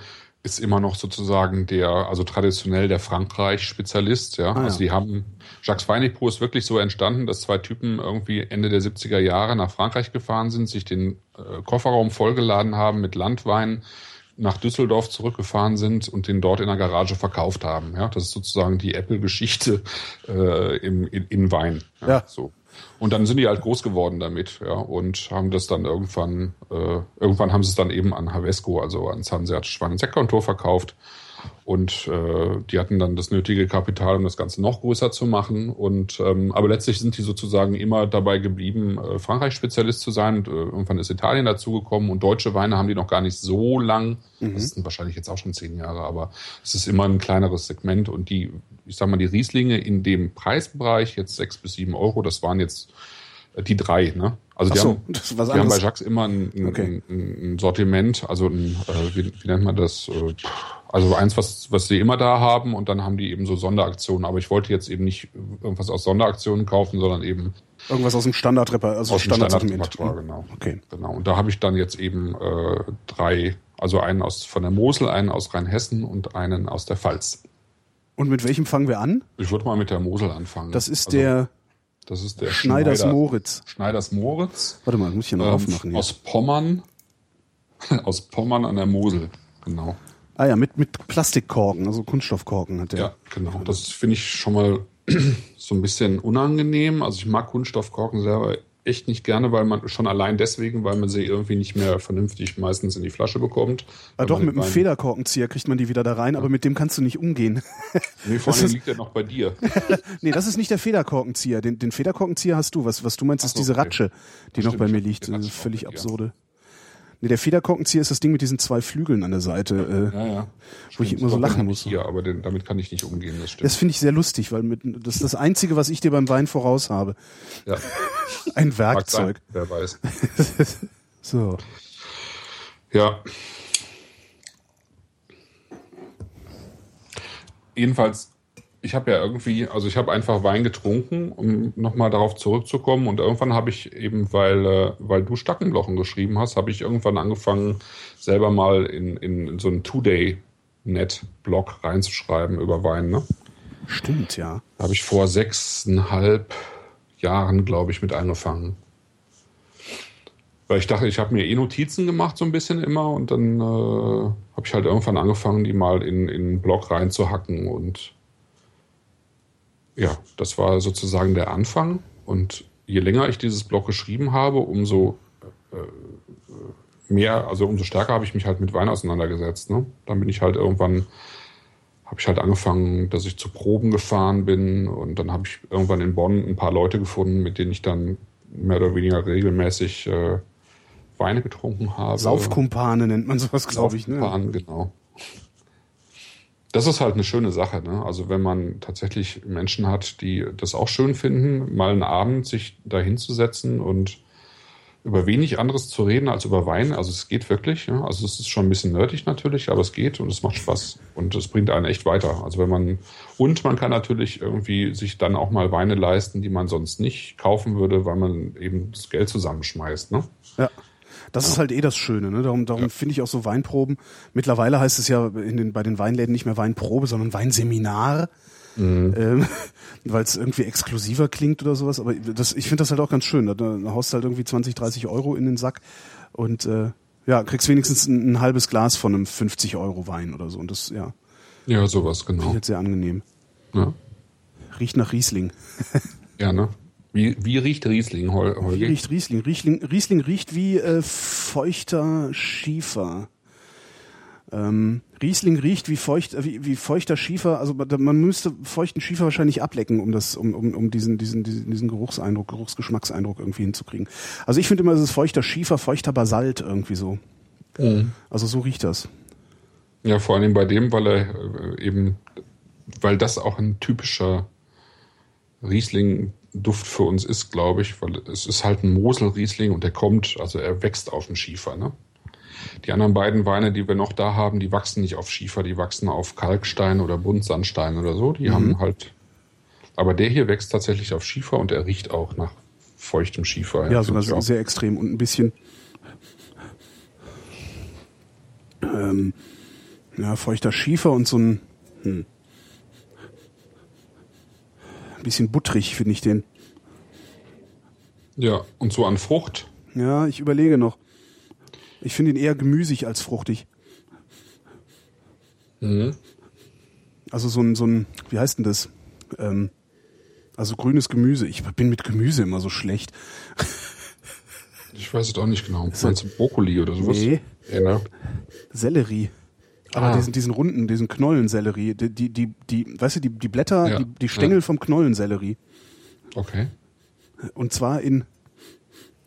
ist immer noch sozusagen der, also traditionell der Frankreich-Spezialist, ja. Ah, also die haben, Jacques Weindepot ist wirklich so entstanden, dass zwei Typen irgendwie Ende der 70er Jahre nach Frankreich gefahren sind, sich den äh, Kofferraum vollgeladen haben mit Landwein, nach Düsseldorf zurückgefahren sind und den dort in der Garage verkauft haben. Ja, das ist sozusagen die Apple-Geschichte äh, im, in, in Wein. Ja, ja. So. Und dann sind die halt groß geworden damit, ja, und haben das dann irgendwann, äh, irgendwann haben sie es dann eben an Havesco, also an Sanseat Schwanenseck-Kontor verkauft und äh, die hatten dann das nötige Kapital, um das Ganze noch größer zu machen. Und ähm, aber letztlich sind die sozusagen immer dabei geblieben, äh, Frankreich-Spezialist zu sein. Und, äh, irgendwann ist Italien dazugekommen und deutsche Weine haben die noch gar nicht so lang. Mhm. Das sind wahrscheinlich jetzt auch schon zehn Jahre, aber es ist immer ein kleineres Segment. Und die, ich sag mal, die Rieslinge in dem Preisbereich, jetzt sechs bis sieben Euro, das waren jetzt äh, die drei, ne? Also die, so, haben, die haben bei Jacques immer ein, ein, okay. ein, Sortiment, also ein, äh, wie, wie nennt man das? Äh, also eins, was, was sie immer da haben und dann haben die eben so Sonderaktionen. Aber ich wollte jetzt eben nicht irgendwas aus Sonderaktionen kaufen, sondern eben irgendwas aus dem Standardreper, also aus Standard Standardrepertoire, genau. Okay. Genau. Und da habe ich dann jetzt eben äh, drei, also einen aus von der Mosel, einen aus Rheinhessen und einen aus der Pfalz. Und mit welchem fangen wir an? Ich würde mal mit der Mosel anfangen. Das ist also, der das ist der Schneiders Schneider, Moritz. Schneiders Moritz. Warte mal, muss ich hier noch ähm, aufmachen. Hier. Aus Pommern. aus Pommern an der Mosel, genau. Ah ja, mit, mit Plastikkorken, also Kunststoffkorken hat der. Ja, genau. Das finde ich schon mal so ein bisschen unangenehm. Also ich mag Kunststoffkorken selber echt nicht gerne, weil man schon allein deswegen, weil man sie irgendwie nicht mehr vernünftig meistens in die Flasche bekommt. Ah, doch, mit einem Federkorkenzieher kriegt man die wieder da rein, ja. aber mit dem kannst du nicht umgehen. Nee, vor allem liegt der noch bei dir. nee, das ist nicht der Federkorkenzieher. Den, den Federkorkenzieher hast du. Was, was du meinst, so, ist diese okay. Ratsche, die das noch bei mir liegt. Das ist völlig absurde. Nee, der Federkorkenzieher ist das Ding mit diesen zwei Flügeln an der Seite, äh, ja, ja. wo ich immer so lachen muss. Hier, aber den, damit kann ich nicht umgehen, das stimmt. Das finde ich sehr lustig, weil mit, das ist das Einzige, was ich dir beim Wein voraus habe. Ja. Ein Werkzeug. Sein, wer weiß. so. Ja. Jedenfalls ich habe ja irgendwie, also ich habe einfach Wein getrunken, um nochmal darauf zurückzukommen. Und irgendwann habe ich eben, weil, äh, weil du Stackenblochen geschrieben hast, habe ich irgendwann angefangen, selber mal in, in so einen Two-Day-Net-Blog reinzuschreiben über Wein. Ne? Stimmt, ja. Da habe ich vor sechseinhalb Jahren, glaube ich, mit angefangen. Weil ich dachte, ich habe mir eh Notizen gemacht, so ein bisschen immer. Und dann äh, habe ich halt irgendwann angefangen, die mal in, in einen Blog reinzuhacken und ja, das war sozusagen der Anfang. Und je länger ich dieses Blog geschrieben habe, umso äh, mehr, also umso stärker habe ich mich halt mit Wein auseinandergesetzt. Ne? Dann bin ich halt irgendwann, habe ich halt angefangen, dass ich zu Proben gefahren bin und dann habe ich irgendwann in Bonn ein paar Leute gefunden, mit denen ich dann mehr oder weniger regelmäßig äh, Weine getrunken habe. Saufkumpane nennt man sowas, glaube ich. Ne? Genau das ist halt eine schöne Sache. Ne? Also wenn man tatsächlich Menschen hat, die das auch schön finden, mal einen Abend sich da hinzusetzen und über wenig anderes zu reden als über Wein. Also es geht wirklich. Ja? Also es ist schon ein bisschen nerdig natürlich, aber es geht und es macht Spaß und es bringt einen echt weiter. Also wenn man und man kann natürlich irgendwie sich dann auch mal Weine leisten, die man sonst nicht kaufen würde, weil man eben das Geld zusammenschmeißt. Ne? Ja. Das ist halt eh das Schöne. Ne? Darum, darum ja. finde ich auch so Weinproben. Mittlerweile heißt es ja in den, bei den Weinläden nicht mehr Weinprobe, sondern Weinseminar. Mhm. Ähm, weil es irgendwie exklusiver klingt oder sowas. Aber das, ich finde das halt auch ganz schön. Da, da haust du halt irgendwie 20, 30 Euro in den Sack und äh, ja, kriegst wenigstens ein, ein halbes Glas von einem 50 Euro Wein oder so. Und das, ja, Ja, sowas, finde ich genau. jetzt sehr angenehm. Ja, Riecht nach Riesling. ja ne? Wie, wie riecht Riesling, Hol Wie Holger? riecht Riesling? Riesling, Riesling riecht wie äh, feuchter Schiefer. Ähm, Riesling riecht wie, feucht, äh, wie, wie feuchter Schiefer. Also man müsste feuchten Schiefer wahrscheinlich ablecken, um das, um, um, um diesen, diesen, diesen, diesen Geruchseindruck, Geruchsgeschmackseindruck irgendwie hinzukriegen. Also ich finde immer, es ist feuchter Schiefer, feuchter Basalt irgendwie so. Also so riecht das. Ja, vor allem bei dem, weil er äh, eben, weil das auch ein typischer Riesling-Duft für uns ist, glaube ich, weil es ist halt ein Mosel-Riesling und der kommt, also er wächst auf dem Schiefer, ne? Die anderen beiden Weine, die wir noch da haben, die wachsen nicht auf Schiefer, die wachsen auf Kalkstein oder Buntsandstein oder so. Die haben halt, aber der hier wächst tatsächlich auf Schiefer und er riecht auch nach feuchtem Schiefer. Ja, finde sogar auch. sehr extrem und ein bisschen ähm, ja, feuchter Schiefer und so ein hm, ein bisschen buttrig finde ich den. Ja, und so an Frucht. Ja, ich überlege noch. Ich finde ihn eher gemüsig als fruchtig. Mhm. Also so ein, so ein, wie heißt denn das? Ähm, also grünes Gemüse. Ich bin mit Gemüse immer so schlecht. Ich weiß es auch nicht genau. Meinst du Brokkoli oder sowas? Nee. Ja, ne? Sellerie. Aber Ah. diesen, diesen runden, diesen Knollensellerie, die, die, die, die, weißt du, die, die Blätter, Ja. die, die Stängel Ja. vom Knollensellerie. Okay. Und zwar in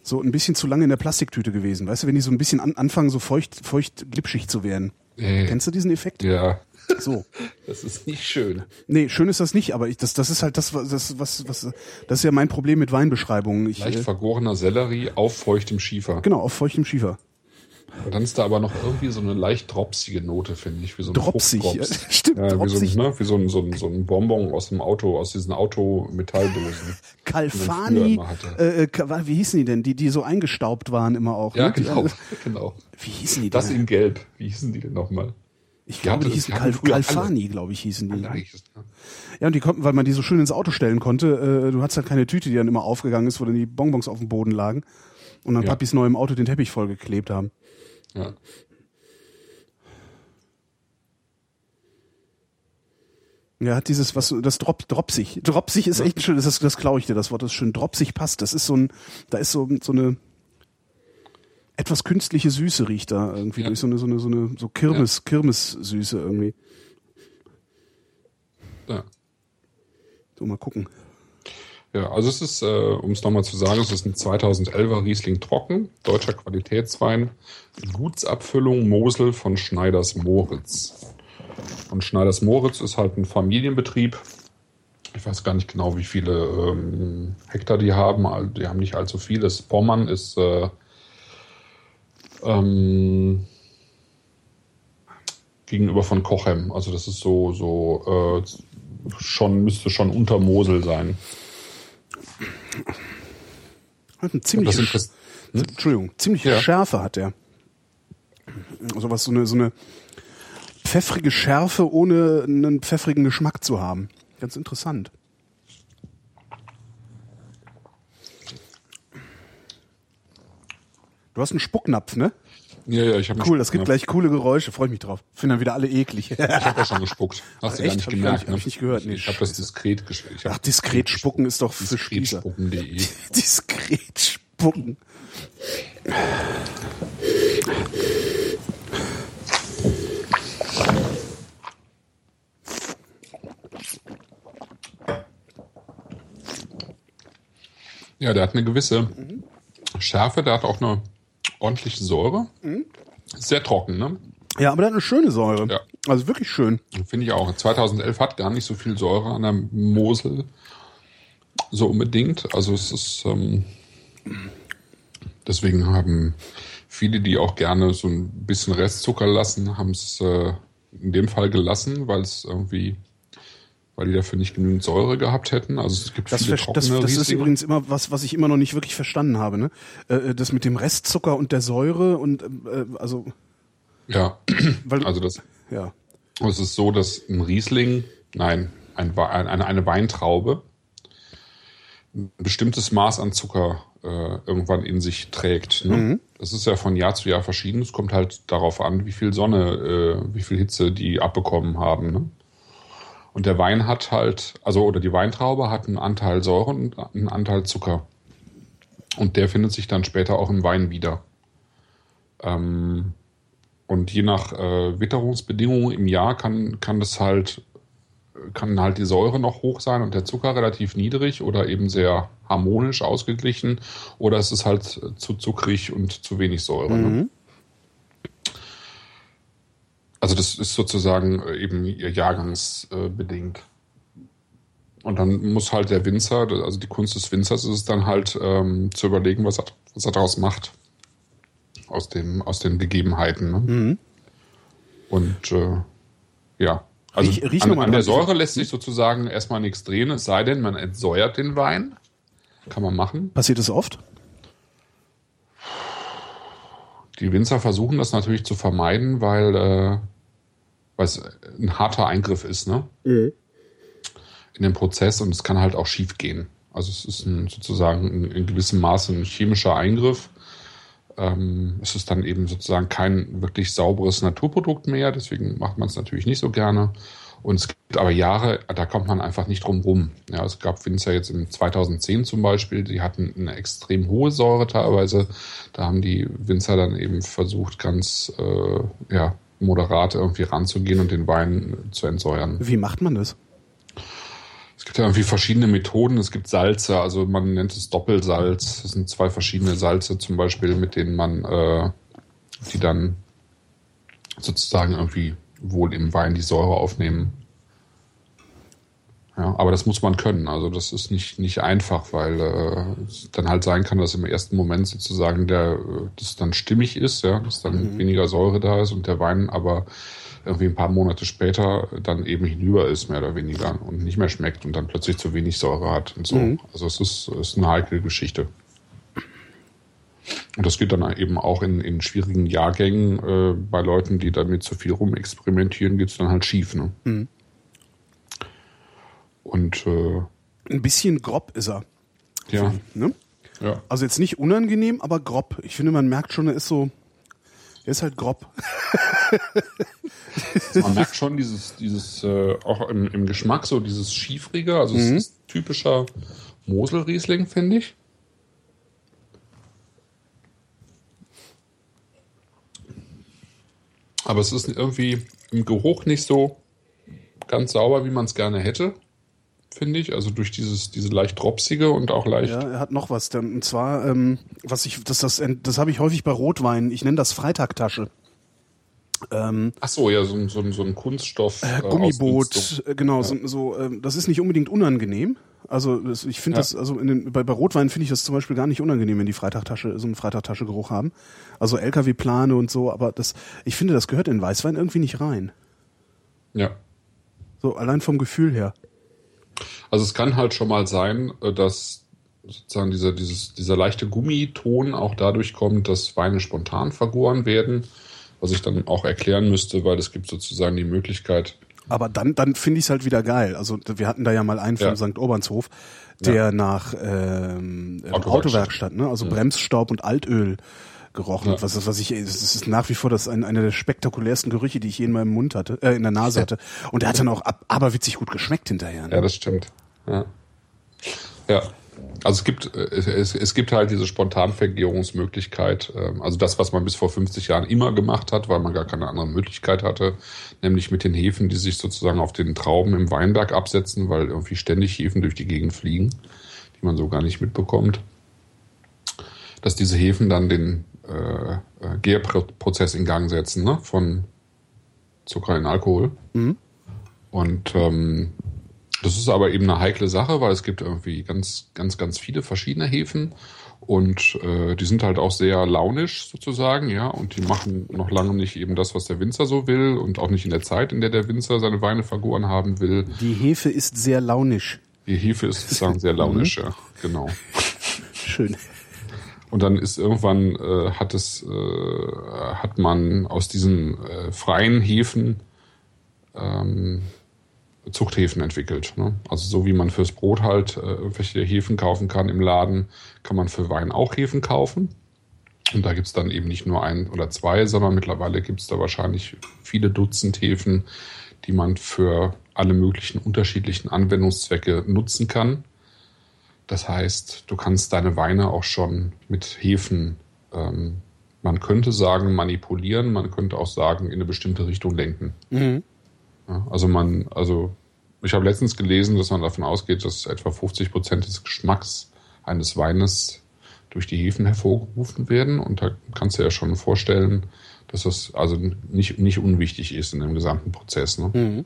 so ein bisschen zu lange in der Plastiktüte gewesen. Weißt du, wenn die so ein bisschen an, anfangen, so feucht, feucht glitschig zu werden. Äh, Kennst du diesen Effekt? Ja, So. das ist nicht schön. Nee, schön ist das nicht, aber ich, das, das ist halt das, was, das, was, was, das ist ja mein Problem mit Weinbeschreibungen. Ich, Leicht äh, vergorener Sellerie auf feuchtem Schiefer. genau, auf feuchtem Schiefer. Und dann ist da aber noch irgendwie so eine leicht dropsige Note, finde ich. Wie so ein Dropsig, ja, stimmt, Ja, wie, so, dropsig. ein- ne, wie so, ein, so, ein, so ein Bonbon aus dem Auto, aus diesen Autometalldosen. Hatte. äh, äh, wie hießen die denn? Die, die so eingestaubt waren immer auch. Ja, ne? Genau. genau. Wie hießen die Das denn? in Gelb. Wie hießen die denn nochmal? Ich glaube, die hießen die früher alle. Calfani, glaube ich, hießen die. Ja, und die konnten, weil man die so schön ins Auto stellen konnte, äh, du hattest halt keine Tüte, die dann immer aufgegangen ist, wo dann die Bonbons auf dem Boden lagen und dann Ja. Papis neu im Auto den Teppich vollgeklebt haben. Ja. Ja, hat dieses, was, das Drop, Dropsig. Dropsig ist echt ein schönes, das, das klaue ich dir, das Wort, das schön Dropsig passt. Das ist so ein, da ist so, so eine, etwas künstliche Süße riecht da irgendwie Ja. durch so eine, so eine, so eine, so Kirmes, Kirmes-Süße irgendwie. ja. So, mal gucken. Ja, also es ist, äh, um es nochmal zu sagen, es ist ein 2011er Riesling Trocken, deutscher Qualitätswein, Gutsabfüllung Mosel von Schneiders Moritz. Und Schneiders Moritz ist halt ein Familienbetrieb. Ich weiß gar nicht genau, wie viele ähm, Hektar die haben. Die haben nicht allzu viel. Das Pommern ist äh, ähm, gegenüber von Kochem. Also das ist so, so äh, schon, müsste schon unter Mosel sein. Hat eine Das ziemliche, Interess- Entschuldigung, ziemliche Ja. Schärfe hat der. Also was so eine, so eine pfeffrige Schärfe, ohne einen pfeffrigen Geschmack zu haben. Ganz interessant. Du hast einen Spucknapf, ne? Ja, ja, ich habe Cool, das gibt gleich coole Geräusche. Freue ich mich drauf. Finden dann wieder alle eklig. Ich habe ja schon gespuckt. Hast du gar nicht Hab ich gemerkt. gar nicht- hab ne? ich nicht gehört. Nee, ich habe das diskret gespielt. Ach, diskret spucken ist doch für. Diskretspucken.de. Diskret spucken. Ja, der hat eine gewisse Schärfe, der hat auch eine ordentliche Säure. Sehr trocken, ne? Ja, aber der hat eine schöne Säure. Ja. Also wirklich schön. Finde ich auch. 2011 hat gar nicht so viel Säure an der Mosel. So unbedingt. Also es ist, ähm, deswegen haben viele, die auch gerne so ein bisschen Restzucker lassen, haben es äh, in dem Fall gelassen, weil es irgendwie, weil die dafür nicht genügend Säure gehabt hätten. Also es gibt Das, viele ver- das, trockene das ist übrigens immer was, was ich immer noch nicht wirklich verstanden habe. Ne? Äh, Das mit dem Restzucker und der Säure und äh, also Ja, weil also das, ja es ist so, dass ein Riesling, nein, ein, eine, eine Weintraube ein bestimmtes Maß an Zucker äh, irgendwann in sich trägt. Ne? Mhm. Das ist ja von Jahr zu Jahr verschieden. Es kommt halt darauf an, wie viel Sonne, äh, wie viel Hitze die abbekommen haben. Ne? Und der Wein hat halt, also oder die Weintraube hat einen Anteil Säure und einen Anteil Zucker. Und der findet sich dann später auch im Wein wieder. Ähm, und je nach äh, Witterungsbedingungen im Jahr kann, kann das halt, kann halt die Säure noch hoch sein und der Zucker relativ niedrig oder eben sehr harmonisch ausgeglichen. Oder es ist halt zu zuckrig und zu wenig Säure. Ne? Mhm. Ne? Also das ist sozusagen äh, eben jahrgangsbedingt. Und dann muss halt der Winzer, also die Kunst des Winzers ist es dann halt ähm, zu überlegen, was er, was er daraus macht. Aus, dem, aus den Gegebenheiten. Ne? Mhm. Und äh, ja, also riech, riech an, an der Säure lässt sich sozusagen erstmal nichts drehen, es sei denn, man entsäuert den Wein. Kann man machen. Passiert das oft? Die Winzer versuchen das natürlich zu vermeiden, weil äh, weil es ein harter Eingriff ist, ne? Mhm. In den Prozess und es kann halt auch schief gehen. Also es ist ein, sozusagen in, in gewissem Maße ein chemischer Eingriff. Ähm, es ist dann eben sozusagen kein wirklich sauberes Naturprodukt mehr, deswegen macht man es natürlich nicht so gerne. Und es gibt aber Jahre, da kommt man einfach nicht drum rum. Ja, es gab Winzer jetzt im 2010 zum Beispiel, die hatten eine extrem hohe Säure teilweise. Da haben die Winzer dann eben versucht, ganz äh, ja, moderat irgendwie ranzugehen und den Wein zu entsäuern. Wie macht man das? Es gibt ja irgendwie verschiedene Methoden. Es gibt Salze, also man nennt es Doppelsalz. Das sind zwei verschiedene Salze zum Beispiel, mit denen man äh, die dann sozusagen irgendwie wohl im Wein die Säure aufnehmen. Ja, aber das muss man können. Also das ist nicht, nicht einfach, weil äh, es dann halt sein kann, dass im ersten Moment sozusagen der das dann stimmig ist, ja, dass dann mhm. weniger Säure da ist und der Wein aber irgendwie ein paar Monate später dann eben hinüber ist, mehr oder weniger, und nicht mehr schmeckt und dann plötzlich zu wenig Säure hat und so. Mhm. Also es ist, ist eine heikle Geschichte. Und das geht dann eben auch in, in schwierigen Jahrgängen äh, bei Leuten, die damit zu viel rumexperimentieren, geht es dann halt schief. Ne? Mhm. Und äh, ein bisschen grob ist er. Ja. Ne? ja. Also jetzt nicht unangenehm, aber grob. Ich finde, man merkt schon, er ist so, er ist halt grob. man merkt schon dieses, dieses äh, auch im, im Geschmack so dieses Schiefrige. Also mhm. es ist typischer Moselriesling, finde ich. Aber es ist irgendwie im Geruch nicht so ganz sauber, wie man es gerne hätte finde ich. Also durch dieses, diese leicht dropsige und auch leicht. Ja, er hat noch was. Und zwar, ähm, was ich, das, das, das habe ich häufig bei Rotwein. Ich nenne das Freitagtasche. Ähm, Ach so, ja, so, so, so ein Kunststoff. Äh, Gummiboot, äh, genau. Ja. So, so äh, das ist nicht unbedingt unangenehm. Also das, ich finde ja. das, also den, bei, bei Rotwein finde ich das zum Beispiel gar nicht unangenehm, wenn die Freitagtasche so einen Freitagtasche-Geruch haben. Also LKW-Plane und so, aber das, ich finde, das gehört in Weißwein irgendwie nicht rein. Ja. So allein vom Gefühl her. Also es kann halt schon mal sein, äh, dass sozusagen dieser, dieses, dieser leichte Gummiton auch dadurch kommt, dass Weine spontan vergoren werden, was ich dann auch erklären müsste, weil es gibt sozusagen die Möglichkeit. Aber dann, dann finde ich es halt wieder geil. Also wir hatten da ja mal einen vom ja. St. Obernshof, der ja. nach ähm, Autowerkstatt, Autowerkstatt ne? also ja. Bremsstaub und Altöl gerochen. Ja. Was, was ich, das ist nach wie vor das ein, einer der spektakulärsten Gerüche, die ich je in meinem Mund hatte, äh, in der Nase hatte. Und der hat dann auch ab, aberwitzig gut geschmeckt hinterher. Ne? Ja, das stimmt. Ja. ja. Also es gibt, es, es gibt halt diese Spontanvergärungsmöglichkeit, ähm, also das, was man bis vor 50 Jahren immer gemacht hat, weil man gar keine andere Möglichkeit hatte, nämlich mit den Hefen, die sich sozusagen auf den Trauben im Weinberg absetzen, weil irgendwie ständig Hefen durch die Gegend fliegen, die man so gar nicht mitbekommt, dass diese Hefen dann den äh, äh, Gärprozess in Gang setzen, ne? von Zucker in Alkohol. Mhm. Und ähm, das ist aber eben eine heikle Sache, weil es gibt irgendwie ganz, ganz, ganz viele verschiedene Hefen und äh, die sind halt auch sehr launisch sozusagen, ja, und die machen noch lange nicht eben das, was der Winzer so will und auch nicht in der Zeit, in der der Winzer seine Weine vergoren haben will. Die Hefe ist sehr launisch. Die Hefe ist sozusagen sehr launisch, mhm. ja, genau. Schön. Und dann ist irgendwann äh, hat es äh, hat man aus diesen äh, freien Hefen ähm, Zuchthäfen entwickelt. Ne? Also so wie man fürs Brot halt äh, irgendwelche Hefen kaufen kann im Laden, kann man für Wein auch Hefen kaufen. Und da gibt's dann eben nicht nur ein oder zwei, sondern mittlerweile gibt's da wahrscheinlich viele Dutzend Hefen, die man für alle möglichen unterschiedlichen Anwendungszwecke nutzen kann. Das heißt, du kannst deine Weine auch schon mit Hefen, ähm, man könnte sagen, manipulieren, man könnte auch sagen, in eine bestimmte Richtung lenken. Mhm. Ja, also man, also ich habe letztens gelesen, dass man davon ausgeht, dass etwa 50 Prozent des Geschmacks eines Weines durch die Hefen hervorgerufen werden. Und da kannst du ja schon vorstellen, dass das also nicht, nicht unwichtig ist in dem gesamten Prozess. Ne? Mhm.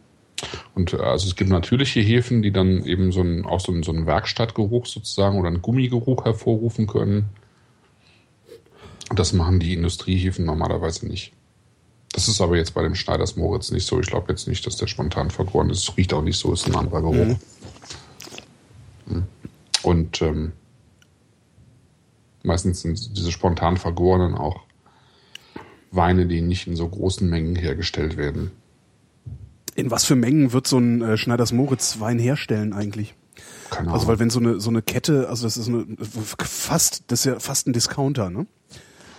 Und äh, also es gibt natürliche Hefen, die dann eben so einen, auch so einen, so einen Werkstattgeruch sozusagen oder einen Gummigeruch hervorrufen können. Das machen die Industriehefen normalerweise nicht. Das ist aber jetzt bei dem Schneiders Moritz nicht so. Ich glaube jetzt nicht, dass der spontan vergoren ist. Es riecht auch nicht so, ist ein anderer Geruch. Mhm. Und ähm, meistens sind diese spontan vergorenen auch Weine, die nicht in so großen Mengen hergestellt werden. In was für Mengen wird so ein äh, Schneiders Moritz Wein herstellen eigentlich? Keine Ahnung. Also weil wenn so eine so eine Kette, also das ist eine fast das ist ja fast ein Discounter, ne?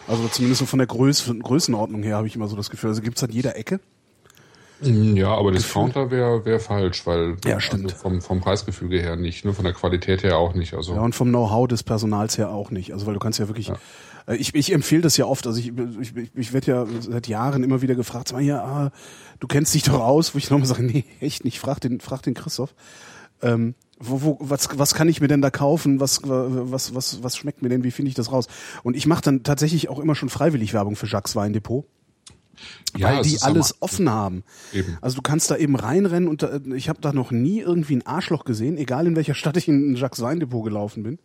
Also zumindest so von der Größe, Größenordnung her habe ich immer so das Gefühl. Also gibt's an jeder Ecke. Ja, aber Discounter wäre wär falsch, weil Ja, stimmt. Also vom, vom Preisgefüge her nicht, nur von der Qualität her auch nicht. Also Ja, und vom Know-how des Personals her auch nicht. Also weil du kannst ja wirklich, äh, ich, ich empfehle das ja oft. Also ich, ich, ich werde ja seit Jahren immer wieder gefragt, sag mal, ja, ah, du kennst dich doch aus, wo ich nochmal sage, nee, echt nicht, frag den, frag den Christoph. Ähm, wo, wo, was, was kann ich mir denn da kaufen? Was, was, was, was schmeckt mir denn? Wie finde ich das raus? Und ich mache dann tatsächlich auch immer schon freiwillig Werbung für Jacques Weindepot. Ja, weil die alles aber- offen haben. Eben. Also du kannst da eben reinrennen und da, ich habe da noch nie irgendwie ein Arschloch gesehen, egal in welcher Stadt ich in ein Jacques Wein Depot gelaufen bin.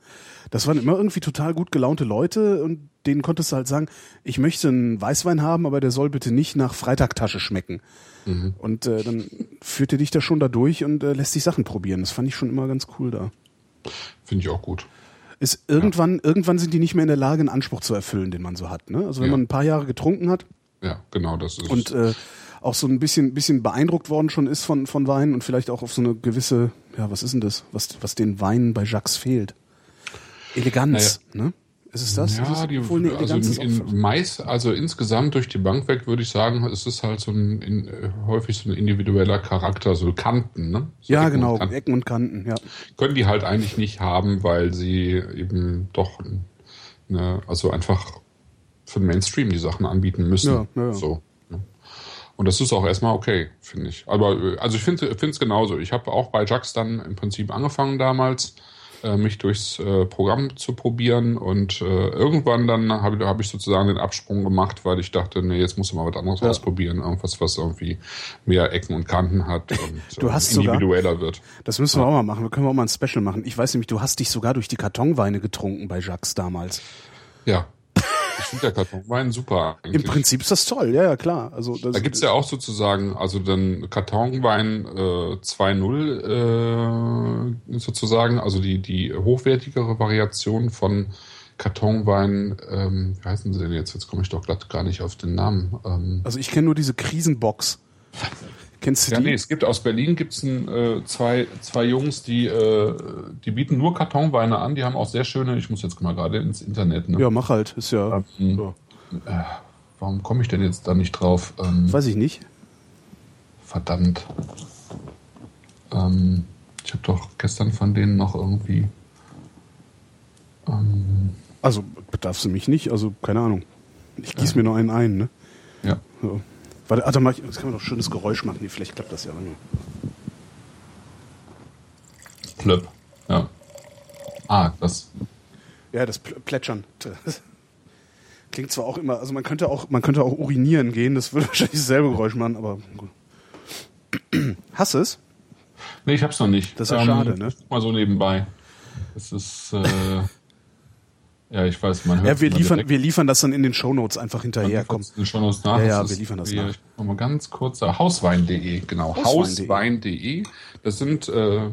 Das waren immer irgendwie total gut gelaunte Leute und denen konntest du halt sagen, ich möchte einen Weißwein haben, aber der soll bitte nicht nach Freitagtasche schmecken. Mhm. Und äh, dann führt er dich da schon da durch und äh, lässt sich Sachen probieren. Das fand ich schon immer ganz cool da. Finde ich auch gut. Ist irgendwann, irgendwann sind die nicht mehr in der Lage, einen Anspruch zu erfüllen, den man so hat. Ne? Also wenn Ja. man ein paar Jahre getrunken hat, Ja, genau, das ist. und äh, auch so ein bisschen bisschen beeindruckt worden schon ist von von Wein und vielleicht auch auf so eine gewisse ja was ist denn das was was den Weinen bei Jacques fehlt Eleganz ne ist es das, ja, ist es, die, obwohl, nee, also Eleganz in, auch- in Mais, also insgesamt durch die Bank weg würde ich sagen, es ist halt so ein in, äh, häufig so ein individueller Charakter, so Kanten, ne? So ja Ecken und genau Kanten. Ecken und Kanten ja können die halt eigentlich nicht haben, weil sie eben doch ne, also einfach für den Mainstream die Sachen anbieten müssen. Ja, ja, ja. So. ne. Und das ist auch erstmal okay, finde ich. Aber äh, also ich finde es genauso. Ich habe auch bei Jax dann im Prinzip angefangen damals, äh, mich durchs äh, Programm zu probieren und äh, irgendwann dann habe hab ich sozusagen den Absprung gemacht, weil ich dachte, nee, jetzt musst du mal was anderes Ja. ausprobieren, irgendwas, was irgendwie mehr Ecken und Kanten hat und Du äh, hast sogar- individueller wird. das müssen wir auch mal machen wir können auch mal ein Special machen ich weiß nämlich du hast dich sogar durch die Kartonweine getrunken bei Jacques damals Ja. Ich finde der Kartonwein super im eigentlich. Prinzip ist das toll ja ja klar also Da gibt's ja auch sozusagen, also dann Kartonwein äh, 2.0 äh, sozusagen, also die, die hochwertigere Variation von Kartonwein, ähm, wie heißen sie denn jetzt? Jetzt komme ich doch glatt gar nicht auf den Namen. Ähm, also ich kenne nur diese Krisenbox kennst du ja, die nee, es gibt aus Berlin gibt's ein, äh, zwei, zwei Jungs, die, äh, die bieten nur Kartonweine an, die haben auch sehr schöne, ich muss jetzt mal gerade ins Internet, ne? ja mach halt ist ja Ähm, ja. Warum komme ich denn jetzt da nicht drauf? Ähm, weiß ich nicht Verdammt. Ähm, ich habe doch gestern von denen noch irgendwie. Ähm, Also bedarfst du mich nicht, also keine Ahnung. Ich gieß mir noch einen ein, ne? ja. So. Warte, Alter, mach ich, das kann man doch schönes Geräusch machen. Nee, vielleicht klappt das ja. Plöpp. Ja. Ah, das. Ja, das Pl Plätschern. Das Klingt zwar auch immer, also man könnte auch, man könnte auch urinieren gehen, das würde wahrscheinlich dasselbe Geräusch machen, aber gut. Hast du es? Nee, ich hab's noch nicht. Das ist ja schade, ne? Mal so nebenbei. Das ist. Äh, ja, ich weiß, man hört Ja, wir liefern, direkt. wir liefern das dann in den Shownotes einfach hinterher. Komm. es schon uns nach. Ja, ja, wir liefern das hier, nach. Ich mach mal ganz kurz. äh, Hauswein.de, genau. Hauswein.de. Hauswein.de. Das sind äh,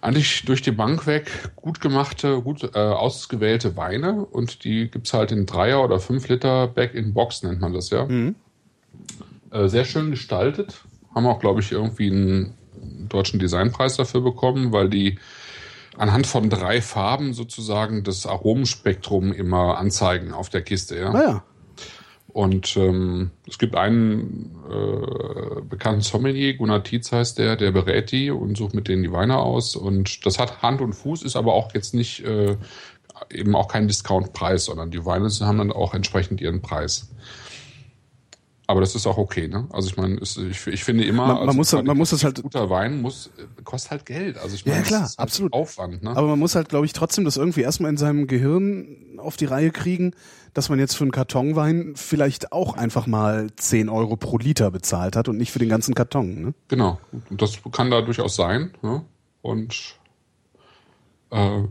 eigentlich durch die Bank weg gut gemachte, gut äh, ausgewählte Weine und die gibt's halt in Dreier oder fünf Liter Back-in-Box, nennt man das ja. Mhm. Äh, sehr schön gestaltet. Haben auch, glaube ich, irgendwie ein deutschen Designpreis dafür bekommen, weil die anhand von drei Farben sozusagen das Aromenspektrum immer anzeigen auf der Kiste. Ja? Naja. Und ähm, es gibt einen äh, bekannten Sommelier, Gunnar Tietz heißt der, der berät die und sucht mit denen die Weine aus. Und das hat Hand und Fuß, ist aber auch jetzt nicht äh, eben auch kein Discountpreis, sondern die Weine haben dann auch entsprechend ihren Preis. Aber das ist auch okay, ne? Also ich meine, ich, ich finde immer, Man- man also muss- quasi man muss das halt- guter Wein muss kostet halt Geld. Also ich meine, Ja, das klar, ist halt absolut. Aufwand, ne? Aber man muss halt, glaube ich, trotzdem das irgendwie erstmal in seinem Gehirn auf die Reihe kriegen, dass man jetzt für einen Kartonwein vielleicht auch einfach mal 10 Euro pro Liter bezahlt hat und nicht für den ganzen Karton. Ne? Genau. Und das kann da durchaus sein. Ne? Und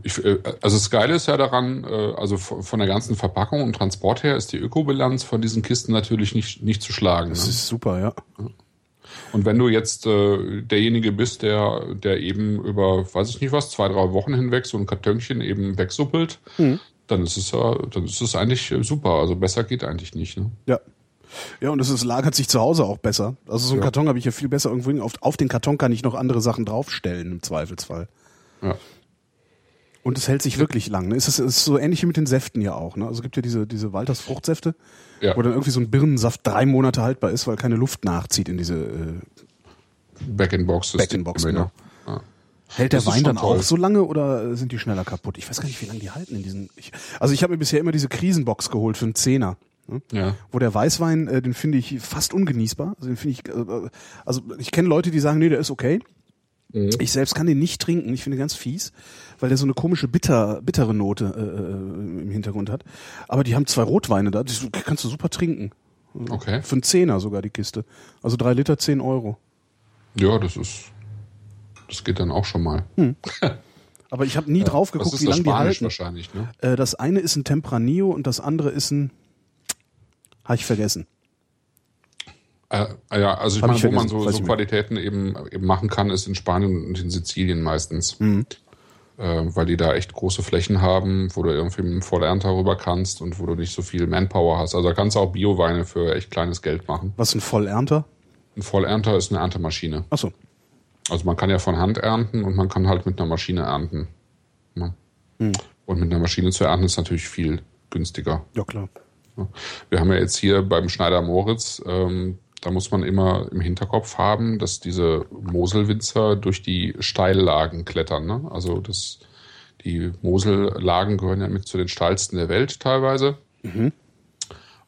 ich, äh, also das Geile ist ja daran, äh, also von der ganzen Verpackung und Transport her ist die Ökobilanz von diesen Kisten natürlich nicht, nicht zu schlagen. Das Ne? ist super, ja. Und wenn du jetzt äh, derjenige bist, der, der eben über, weiß ich nicht was, zwei, drei Wochen hinweg so ein Kartönchen eben wegsuppelt, dann ist es ja, dann ist es eigentlich äh, super. Also besser geht eigentlich nicht. Ne? Ja. Ja, und es lagert sich zu Hause auch besser. Also so einen Ja. Karton habe ich ja viel besser irgendwo. hin. Auf, auf den Karton kann ich noch andere Sachen draufstellen im Zweifelsfall. Ja. Und es hält sich wirklich lang. Ne? Es ist, es ist so ähnlich wie mit den Säften ja auch. Ne? Also es gibt ja diese, diese Walters Fruchtsäfte, Ja. wo dann irgendwie so ein Birnensaft drei Monate haltbar ist, weil keine Luft nachzieht in diese. Äh, Back-in-Box. Back-in-Box, System, genau. Ja. hält der Wein dann toll. auch so lange oder sind die schneller kaputt? Ich weiß gar nicht, wie lange die halten in diesen. Ich, also ich habe mir bisher immer diese Krisenbox geholt für einen Zehner. Ne? Ja. Wo der Weißwein, äh, den finde ich fast ungenießbar. Also den finde ich, äh, also ich kenne Leute, die sagen, nee, der ist okay. Mhm. Ich selbst kann den nicht trinken. Ich finde den ganz fies, weil der so eine komische bitter, bittere Note äh, im Hintergrund hat. Aber die haben zwei Rotweine da, die kannst du super trinken. Okay. Für einen Zehner sogar die Kiste. Also drei Liter, zehn Euro. Ja, das ist, das geht dann auch schon mal. Aber ich habe nie drauf Das geguckt, ist wie das lange die halten. wahrscheinlich, ne? Äh, das eine ist ein Tempranillo und das andere ist ein, habe ich vergessen. Äh, ja, also ich Hab meine, ich wo man so, so. Qualitäten eben, eben machen kann, ist in Spanien und in Sizilien meistens. Mhm. Äh, weil die da echt große Flächen haben, wo du irgendwie mit dem Vollernter rüber kannst und wo du nicht so viel Manpower hast. Also da kannst du auch Bioweine für echt kleines Geld machen. Was ein Vollernter? Ein Vollernter ist eine Erntemaschine. Achso. Also man kann ja von Hand ernten und man kann halt mit einer Maschine ernten. Ne? Mhm. Und mit einer Maschine zu ernten ist natürlich viel günstiger. Ja, klar. Ja. Wir haben ja jetzt hier beim Schneider Moritz, ähm, da muss man immer im Hinterkopf haben, dass diese Moselwinzer durch die Steillagen klettern. Ne? Also das, die Mosellagen gehören ja mit zu den steilsten der Welt teilweise.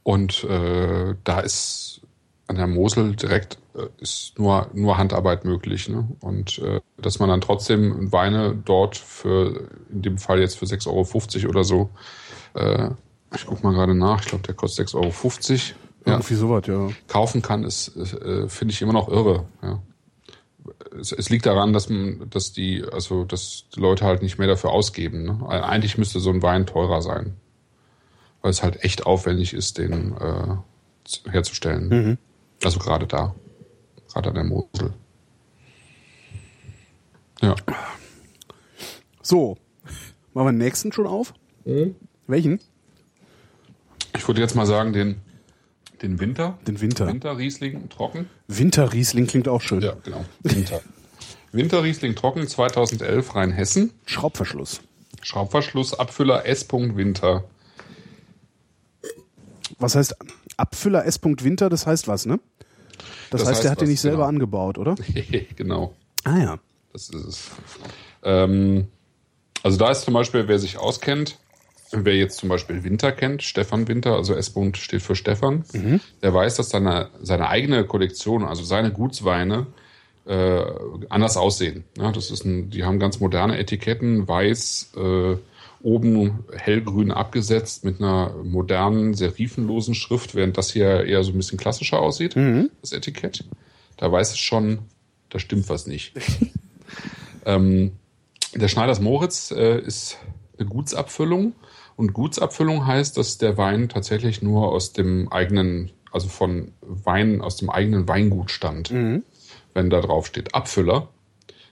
Und äh, da ist an der Mosel direkt äh, ist nur, nur Handarbeit möglich. Ne? Und äh, dass man dann trotzdem Weine dort für, in dem Fall jetzt für 6,50 Euro oder so, äh, ich guck mal gerade nach, ich glaube, der kostet 6,50 Euro. Ja, Irgendwie sowas, ja. kaufen kann, ist, äh, finde ich immer noch irre. Ja. Es, es liegt daran, dass man, dass die, also dass die Leute halt nicht mehr dafür ausgeben. Ne? Eigentlich müsste so ein Wein teurer sein, weil es halt echt aufwendig ist, den äh, zu- herzustellen. Also gerade da, gerade an der Mosel. Ja, So. Machen wir den nächsten schon auf? Welchen? ich würde jetzt mal sagen den, den Winter. Den Winter. Winter-Riesling trocken. Winterriesling klingt auch schön. Ja, genau. Winter. Winterriesling trocken 2011 Rheinhessen. Schraubverschluss. Schraubverschluss, Abfüller S. Winter. Was heißt Abfüller S. Winter? Das heißt was, ne? Das, Das heißt, der heißt hat den nicht selber genau. angebaut, oder? genau, Ah ja. das ist es. Ähm, also da ist zum Beispiel, wer sich auskennt, wer jetzt zum Beispiel Winter kennt, Stefan Winter, also S. steht für Stefan, der weiß, dass seine, seine eigene Kollektion, also seine Gutsweine, äh, anders aussehen. Ja, das ist ein, die haben ganz moderne Etiketten, weiß, äh, oben hellgrün abgesetzt mit einer modernen, serifenlosen Schrift, während das hier eher so ein bisschen klassischer aussieht, das Etikett. Da weiß es schon, da stimmt was nicht. ähm, der Schneiders Moritz äh, ist Gutsabfüllung und Gutsabfüllung heißt, dass der Wein tatsächlich nur aus dem eigenen, also von Wein aus dem eigenen Weingut stammt. Wenn da drauf steht Abfüller,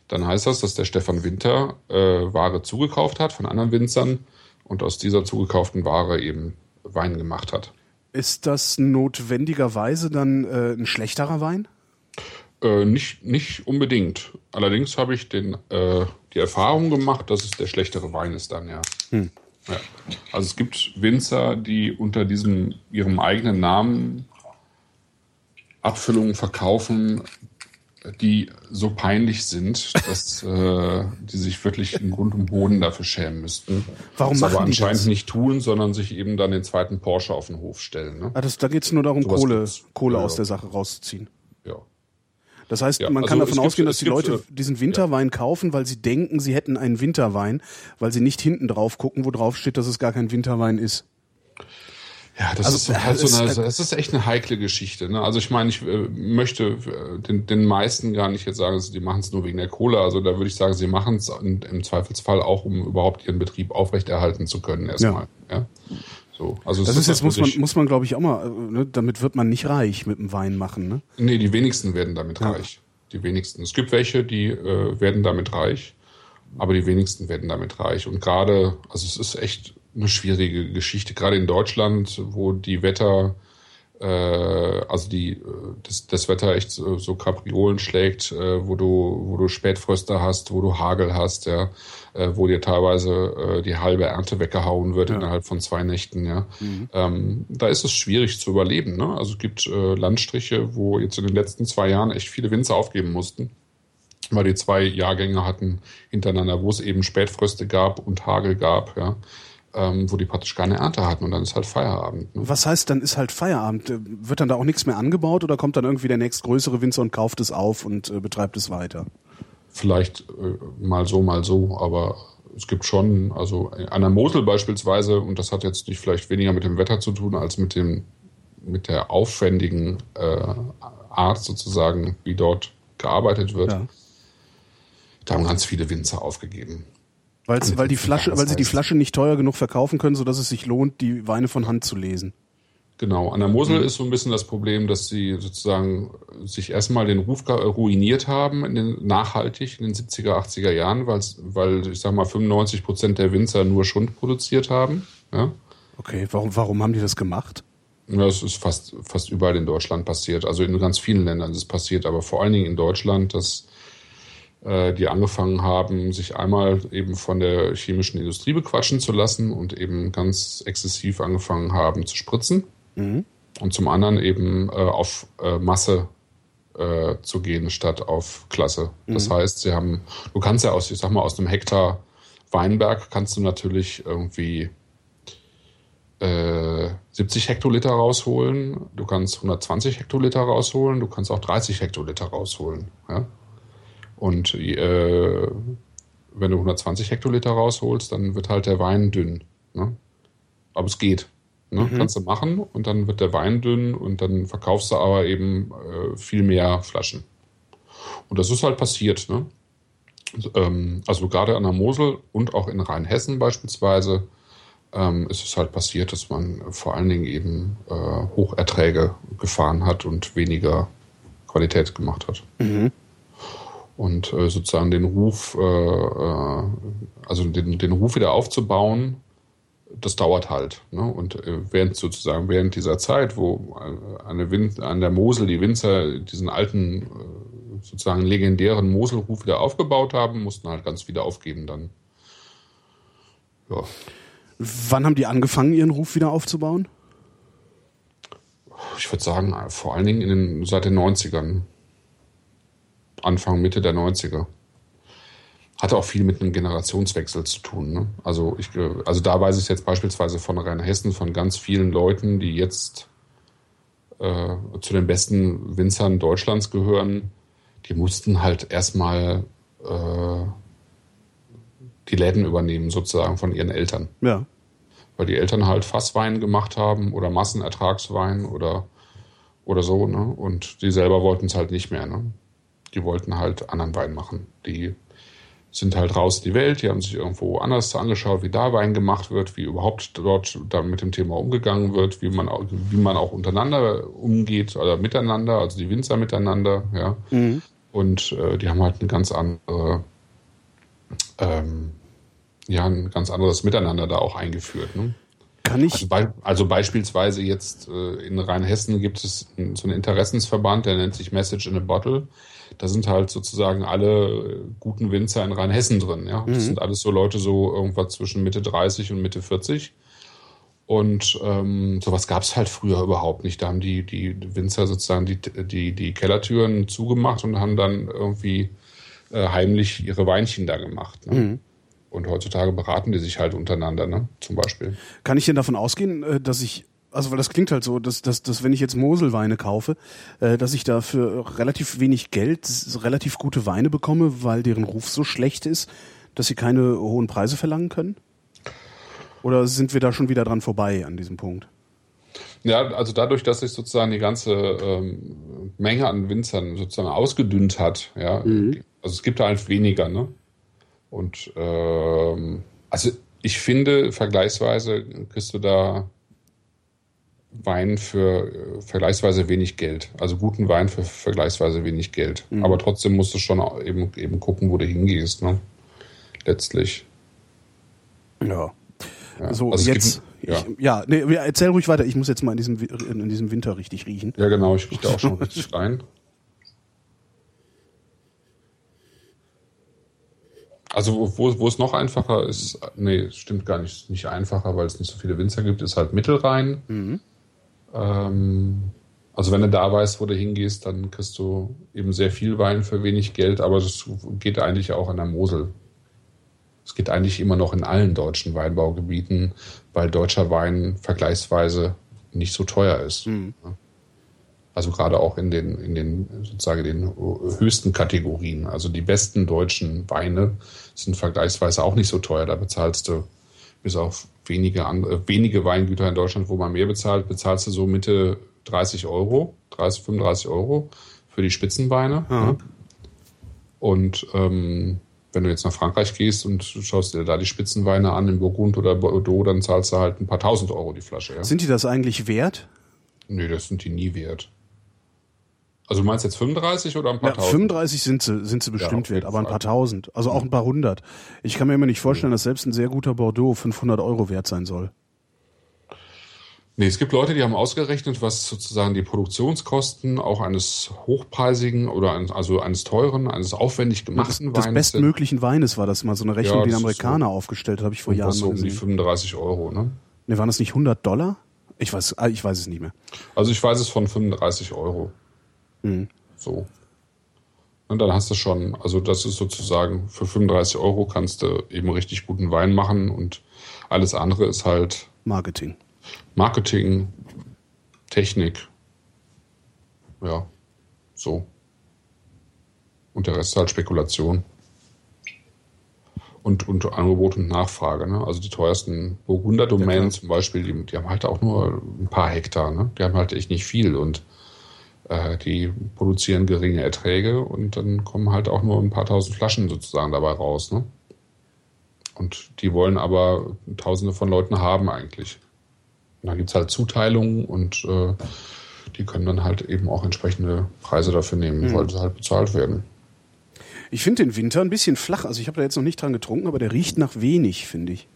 dann heißt das, dass der Stefan Winter äh, Ware zugekauft hat von anderen Winzern und aus dieser zugekauften Ware eben Wein gemacht hat. Ist das notwendigerweise dann äh, ein schlechterer Wein? Äh, nicht, nicht unbedingt. Allerdings habe ich den, äh, die Erfahrung gemacht, dass es der schlechtere Wein ist dann, ja. Hm. ja. Also es gibt Winzer, die unter diesem ihrem eigenen Namen Abfüllungen verkaufen, die so peinlich sind, dass äh, die sich wirklich in Grund und Boden dafür schämen müssten. Warum das machen aber anscheinend das? nicht tun, sondern sich eben dann den zweiten Porsche auf den Hof stellen. Ne? Ah, das, da geht es nur darum, Sowas Kohle, Kohle ja, aus der Sache rauszuziehen. Das heißt, ja, man kann also davon ausgehen, dass die Leute äh, diesen Winterwein ja. kaufen, weil sie denken, sie hätten einen Winterwein, weil sie nicht hinten drauf gucken, wo drauf steht, dass es gar kein Winterwein ist. Ja, das also, ist halt so eine, das ist echt eine heikle Geschichte. Ne? Also ich meine, ich äh, möchte äh, den, den meisten gar nicht jetzt sagen, die machen es nur wegen der Kohle. Also da würde ich sagen, sie machen es im Zweifelsfall auch, um überhaupt ihren Betrieb aufrechterhalten zu können erstmal. Ja. ja. So, also das ist jetzt muss man muss man glaube ich auch mal, äh, ne? damit wird man nicht reich mit dem Wein machen. Ne? Nee, die wenigsten werden damit ja. reich. Die wenigsten. Es gibt welche, die äh, werden damit reich, aber die wenigsten werden damit reich. Und gerade, also es ist echt eine schwierige Geschichte, gerade in Deutschland, wo die Wetter, also die, äh, das, das Wetter echt so, so Kapriolen schlägt, äh, wo du, wo du Spätfröste hast, wo du Hagel hast, ja, äh, wo dir teilweise äh, die halbe Ernte weggehauen wird ja. innerhalb von zwei Nächten, ja. Mhm. Ähm, da ist es schwierig zu überleben, ne? Also es gibt äh, Landstriche, wo jetzt in den letzten zwei Jahren echt viele Winzer aufgeben mussten weil die zwei Jahrgänge hatten hintereinander, wo es eben Spätfröste gab und Hagel gab, ja ähm, wo die praktisch keine Ernte hatten und dann ist halt Feierabend. Ne? Was heißt, dann ist halt Feierabend? Äh, wird dann da auch nichts mehr angebaut oder kommt dann irgendwie der nächstgrößere Winzer und kauft es auf und äh, betreibt es weiter? Vielleicht äh, mal so, mal so, aber es gibt schon, also an der Mosel beispielsweise, und das hat jetzt nicht vielleicht weniger mit dem Wetter zu tun, als mit dem, mit der aufwendigen äh, Art sozusagen, wie dort gearbeitet wird. Ja. Da haben ganz viele Winzer aufgegeben. Weil's, weil die Flasche, weil sie die Flasche nicht teuer genug verkaufen können, sodass es sich lohnt, die Weine von Hand zu lesen. Genau. An der Mosel mhm. ist so ein bisschen das Problem, dass sie sozusagen sich erstmal den Ruf ruiniert haben in den, nachhaltig in den 70er, 80er Jahren, weil, ich sag mal, 95 Prozent der Winzer nur Schund produziert haben. Ja? Okay, warum, warum haben die das gemacht? Das ist fast, fast überall in Deutschland passiert. Also in ganz vielen Ländern ist es passiert, aber vor allen Dingen in Deutschland, dass die angefangen haben, sich einmal eben von der chemischen Industrie bequatschen zu lassen und eben ganz exzessiv angefangen haben zu spritzen. Mhm. Und zum anderen eben äh, auf äh, Masse äh, zu gehen statt auf Klasse. Das mhm. heißt, sie haben, du kannst ja aus, ich sag mal, aus einem Hektar Weinberg kannst du natürlich irgendwie 70 äh, Hektoliter rausholen, du kannst 120 Hektoliter rausholen, du kannst auch 30 Hektoliter rausholen. Ja? Und äh, wenn du 120 Hektoliter rausholst, dann wird halt der Wein dünn. Ne? Aber es geht. Ne? Mhm. Kannst du machen und dann wird der Wein dünn und dann verkaufst du aber eben äh, viel mehr Flaschen. Und das ist halt passiert. Ne? Ähm, also gerade an der Mosel und auch in Rheinhessen beispielsweise ähm, ist es halt passiert, dass man vor allen Dingen eben äh, Hocherträge gefahren hat und weniger Qualität gemacht hat. Mhm und äh, sozusagen den Ruf, äh, äh, also den, den Ruf wieder aufzubauen, das dauert halt. Ne? Und äh, während sozusagen während dieser Zeit, wo äh, an der, Win an der Mosel die Winzer diesen alten, sozusagen legendären Moselruf wieder aufgebaut haben, mussten halt ganz wieder aufgeben dann. Ja. Wann haben die angefangen, ihren Ruf wieder aufzubauen? Ich würde sagen, vor allen Dingen in den, seit den 90ern. Anfang, Mitte der 90er. Hatte auch viel mit einem Generationswechsel zu tun. Ne? Also, ich, also da weiß ich jetzt beispielsweise von Rheinhessen von ganz vielen Leuten, die jetzt äh, zu den besten Winzern Deutschlands gehören, die mussten halt erstmal äh, die Läden übernehmen, sozusagen von ihren Eltern. Ja. Weil die Eltern halt Fasswein gemacht haben oder Massenertragswein oder, oder so, ne? Und die selber wollten es halt nicht mehr, ne? Die wollten halt anderen Wein machen. Die sind halt raus in die Welt, die haben sich irgendwo anders angeschaut, wie da Wein gemacht wird, wie überhaupt dort dann mit dem Thema umgegangen wird, wie man, auch, wie man auch untereinander umgeht oder miteinander, also die Winzer miteinander, ja. Mhm. Und äh, die haben halt eine ganz andere, ähm, ja, ein ganz anderes Miteinander da auch eingeführt. Ne? Kann ich. Also, bei, also beispielsweise jetzt äh, in Rheinhessen gibt es so einen Interessensverband, der nennt sich Message in a Bottle. Da sind halt sozusagen alle äh, guten Winzer in Rheinhessen drin. Ja, das sind alles so Leute so irgendwas zwischen Mitte 30 und Mitte 40. Und ähm, sowas gab es halt früher überhaupt nicht. Da haben die, die Winzer sozusagen die, die, die Kellertüren zugemacht und haben dann irgendwie äh, heimlich ihre Weinchen da gemacht. Ne? Und heutzutage beraten die sich halt untereinander, ne? zum Beispiel. Kann ich denn davon ausgehen, äh, dass ich, also weil das klingt halt so, dass, dass, dass wenn ich jetzt Moselweine kaufe, äh, dass ich da für relativ wenig Geld relativ gute Weine bekomme, weil deren Ruf so schlecht ist, dass sie keine hohen Preise verlangen können? Oder sind wir da schon wieder dran vorbei an diesem Punkt? Ja, also dadurch, dass sich sozusagen die ganze ähm, Menge an Winzern sozusagen ausgedünnt hat, ja, also es gibt da halt weniger, ne? Und ähm, also ich finde, vergleichsweise kriegst du da Wein für äh, vergleichsweise wenig Geld. Also guten Wein für vergleichsweise wenig Geld. Aber trotzdem musst du schon eben, eben gucken, wo du hingehst, ne? Letztlich. Ja. Ja. So, Also jetzt. ja. Ich, ja, nee, erzähl ruhig weiter. Ich muss jetzt mal in diesem, in diesem Winter richtig riechen. Ja, genau, ich rieche da auch schon richtig rein. Also wo- wo, wo es noch einfacher ist, nee, stimmt gar nicht, nicht einfacher, weil es nicht so viele Winzer gibt, ist halt Mittelrhein. Ähm, also wenn du da weißt, wo du hingehst, dann kriegst du eben sehr viel Wein für wenig Geld, aber das geht eigentlich auch an der Mosel. Es geht eigentlich immer noch in allen deutschen Weinbaugebieten, weil deutscher Wein vergleichsweise nicht so teuer ist. Also gerade auch in den, in den sozusagen den höchsten Kategorien. Also die besten deutschen Weine sind vergleichsweise auch nicht so teuer. Da bezahlst du bis auf wenige andere, wenige Weingüter in Deutschland, wo man mehr bezahlt, bezahlst du so Mitte 30 Euro, 30, 35 Euro für die Spitzenweine. Ne? Und ähm, wenn du jetzt nach Frankreich gehst und schaust dir da die Spitzenweine an in Burgund oder Bordeaux, dann zahlst du halt ein paar tausend Euro die Flasche. Ja? Sind die das eigentlich wert? Nee, das sind die nie wert. Also du meinst jetzt 35 oder ein paar Ja, tausend? 35 sind sie, sind sie bestimmt jeden wert, aber ein paar tausend, also auch ein paar hundert. Ich kann mir immer nicht vorstellen, dass selbst ein sehr guter Bordeaux 500 Euro wert sein soll. Nee, es gibt Leute, die haben ausgerechnet, was sozusagen die Produktionskosten auch eines hochpreisigen oder ein, also eines teuren, eines aufwendig Das, gemachten des Weines bestmöglichen Weines war das mal so eine Rechnung, Ja, die ein das Amerikaner aufgestellt hat, habe ich vor. Jahren so um die gesehen. 35 Euro, ne? Ne, waren das nicht 100 Dollar? Ich weiß, ah, ich weiß es nicht mehr. Also ich weiß es von 35 Euro. Mhm. So. Und dann hast du schon, also das ist sozusagen, für 35 Euro kannst du eben richtig guten Wein machen und alles andere ist halt Marketing. Marketing, Technik. Ja, so. Und der Rest ist halt Spekulation. Und, und Angebot und Nachfrage. Ne? Also die teuersten Burgunder-Domänen zum Beispiel, die, die haben halt auch nur ein paar Hektar. Ne? Die haben halt echt nicht viel und die produzieren geringe Erträge und dann kommen halt auch nur ein paar tausend Flaschen sozusagen dabei raus. Ne? Und die wollen aber tausende von Leuten haben eigentlich. Und dann gibt's halt Zuteilungen und äh, die können dann halt eben auch entsprechende Preise dafür nehmen, weil sie halt bezahlt werden. Ich finde den Winter ein bisschen flach. Also ich habe da jetzt noch nicht dran getrunken, aber der riecht nach wenig, finde ich.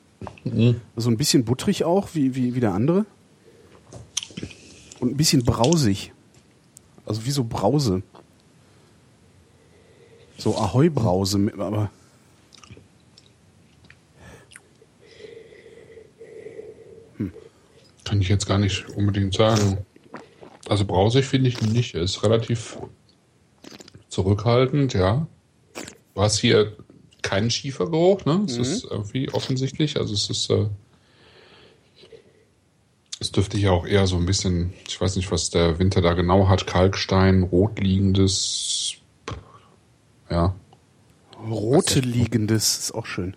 Mhm. Also ein bisschen butterig auch, wie, wie, wie der andere. Und ein bisschen brausig. Also wie so Brause. So Ahoi-Brause, aber Kann ich jetzt gar nicht unbedingt sagen. Also brausig finde ich nicht. Er ist relativ zurückhaltend, ja. Du hast hier keinen Schiefergeruch, ne? Es ist irgendwie offensichtlich. Also es ist, äh, es dürfte hier auch eher so ein bisschen, ich weiß nicht, was der Winter da genau hat, Kalkstein, rotliegendes, ja. rote liegendes ist auch schön.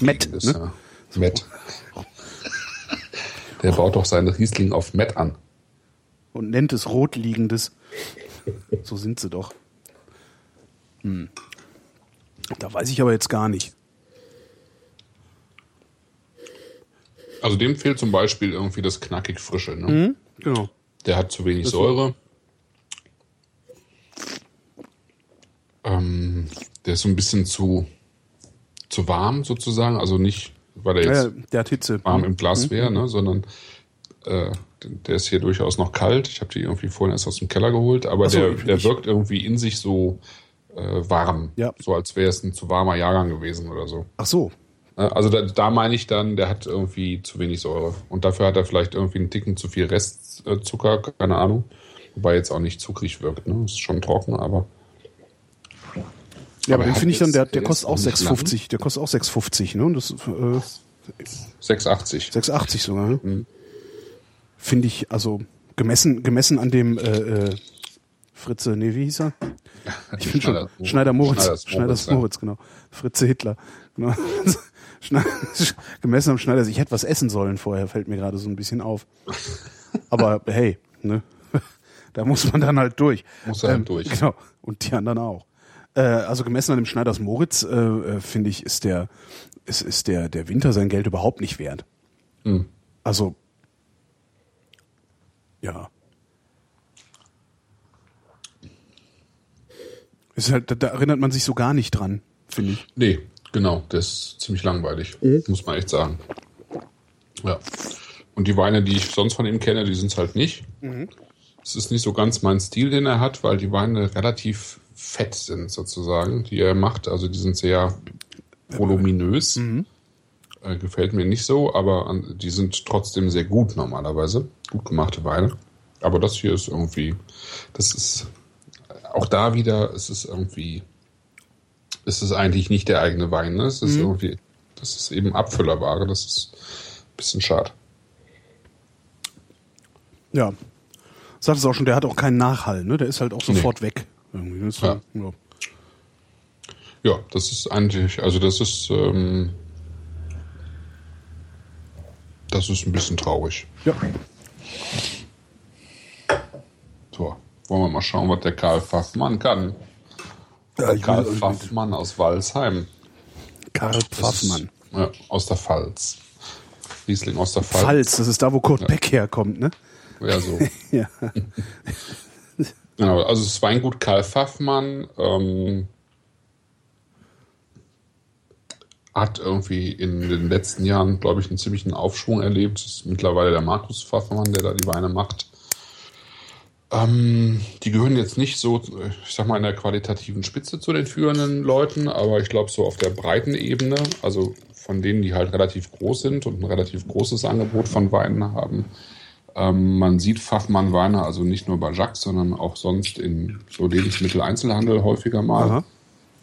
Matt, ne? ja. Matt. Der baut doch seinen Riesling auf Matt an. Und nennt es rot liegendes. So sind sie doch. Hm. Da weiß ich aber jetzt gar nicht. Also dem fehlt zum Beispiel irgendwie das knackig Frische. Ne? Genau. Der hat zu wenig Säure. Ähm, der ist so ein bisschen zu, zu warm sozusagen. Also nicht, weil der Ja, jetzt der hat Hitze. warm im Glas wäre, ne, sondern äh, der ist hier durchaus noch kalt. Ich habe die irgendwie vorhin erst aus dem Keller geholt, aber so, der, der wirkt irgendwie in sich so äh, warm. Ja. So als wäre es ein zu warmer Jahrgang gewesen oder so. Ach so. Ne, Also da, da meine ich dann, der hat irgendwie zu wenig Säure. Und dafür hat er vielleicht irgendwie einen Ticken zu viel Restzucker, keine Ahnung. Wobei jetzt auch nicht zuckrig wirkt. Ne? Ist schon trocken, aber Ja, aber den finde ich dann, der, der der kostet auch noch nicht 6,50. Der kostet auch 6,50, ne? Und das äh, 6,80. 6,80 sogar, ne? Mhm. Finde ich, also gemessen, gemessen an dem äh, äh, Fritze, nee, wie hieß er? Ich finde schon, Schneider Moritz. Schneiders Schneiders. Moritz, genau. Fritze Hitler. Genau. Gemessen am Schneider, ich hätte was essen sollen vorher, fällt mir gerade so ein bisschen auf. Aber hey, ne? Da muss man dann halt durch. Muss er halt durch. Genau. Und die anderen auch. Äh, also gemessen an dem Schneiders Moritz, äh, äh, finde ich, ist der, ist, ist der, der Winter sein Geld überhaupt nicht wert. Mhm. Also, ja. Ist halt, da, da erinnert man sich so gar nicht dran, finde ich. Nee, genau, das ist ziemlich langweilig, muss man echt sagen. Ja. Und die Weine, die ich sonst von ihm kenne, die sind es halt nicht. Es ist nicht so ganz mein Stil, den er hat, weil die Weine relativ fett sind, sozusagen, die er macht. Also die sind sehr voluminös. Äh, gefällt mir nicht so, aber an, die sind trotzdem sehr gut normalerweise. Gut gemachte Weine. Aber das hier ist irgendwie, das ist auch da wieder, es ist irgendwie, es ist eigentlich nicht der eigene Wein. Ne? Es ist irgendwie, das ist eben Abfüllerware. Das ist ein bisschen schade. Ja. Sagt es auch schon, der hat auch keinen Nachhall, ne? Der ist halt auch sofort weg. Irgendwie. Das ist so, ja. Ja, das ist eigentlich, also das ist, ähm, das ist ein bisschen traurig. ja. So, wollen wir mal schauen, was der Karl Pfaffmann kann. Ja, Karl Pfaffmann aus Walsheim. Karl Pfaffmann. Ist, ja, aus der Pfalz. Riesling aus der Pfalz. Pfalz, das ist da, wo Kurt Beck herkommt, ne? Ja, so. Ja. Genau, also das Weingut Karl Pfaffmann ähm, hat irgendwie in den letzten Jahren, glaube ich, einen ziemlichen Aufschwung erlebt. Das ist mittlerweile der Markus Pfaffmann, der da die Weine macht. Ähm, die gehören jetzt nicht so, ich sag mal, in der qualitativen Spitze zu den führenden Leuten, aber ich glaube so auf der breiten Ebene, also von denen, die halt relativ groß sind und ein relativ großes Angebot von Weinen haben, ähm, man sieht Pfaffmann Weine also nicht nur bei Jacques, sondern auch sonst in so Lebensmitteleinzelhandel häufiger mal.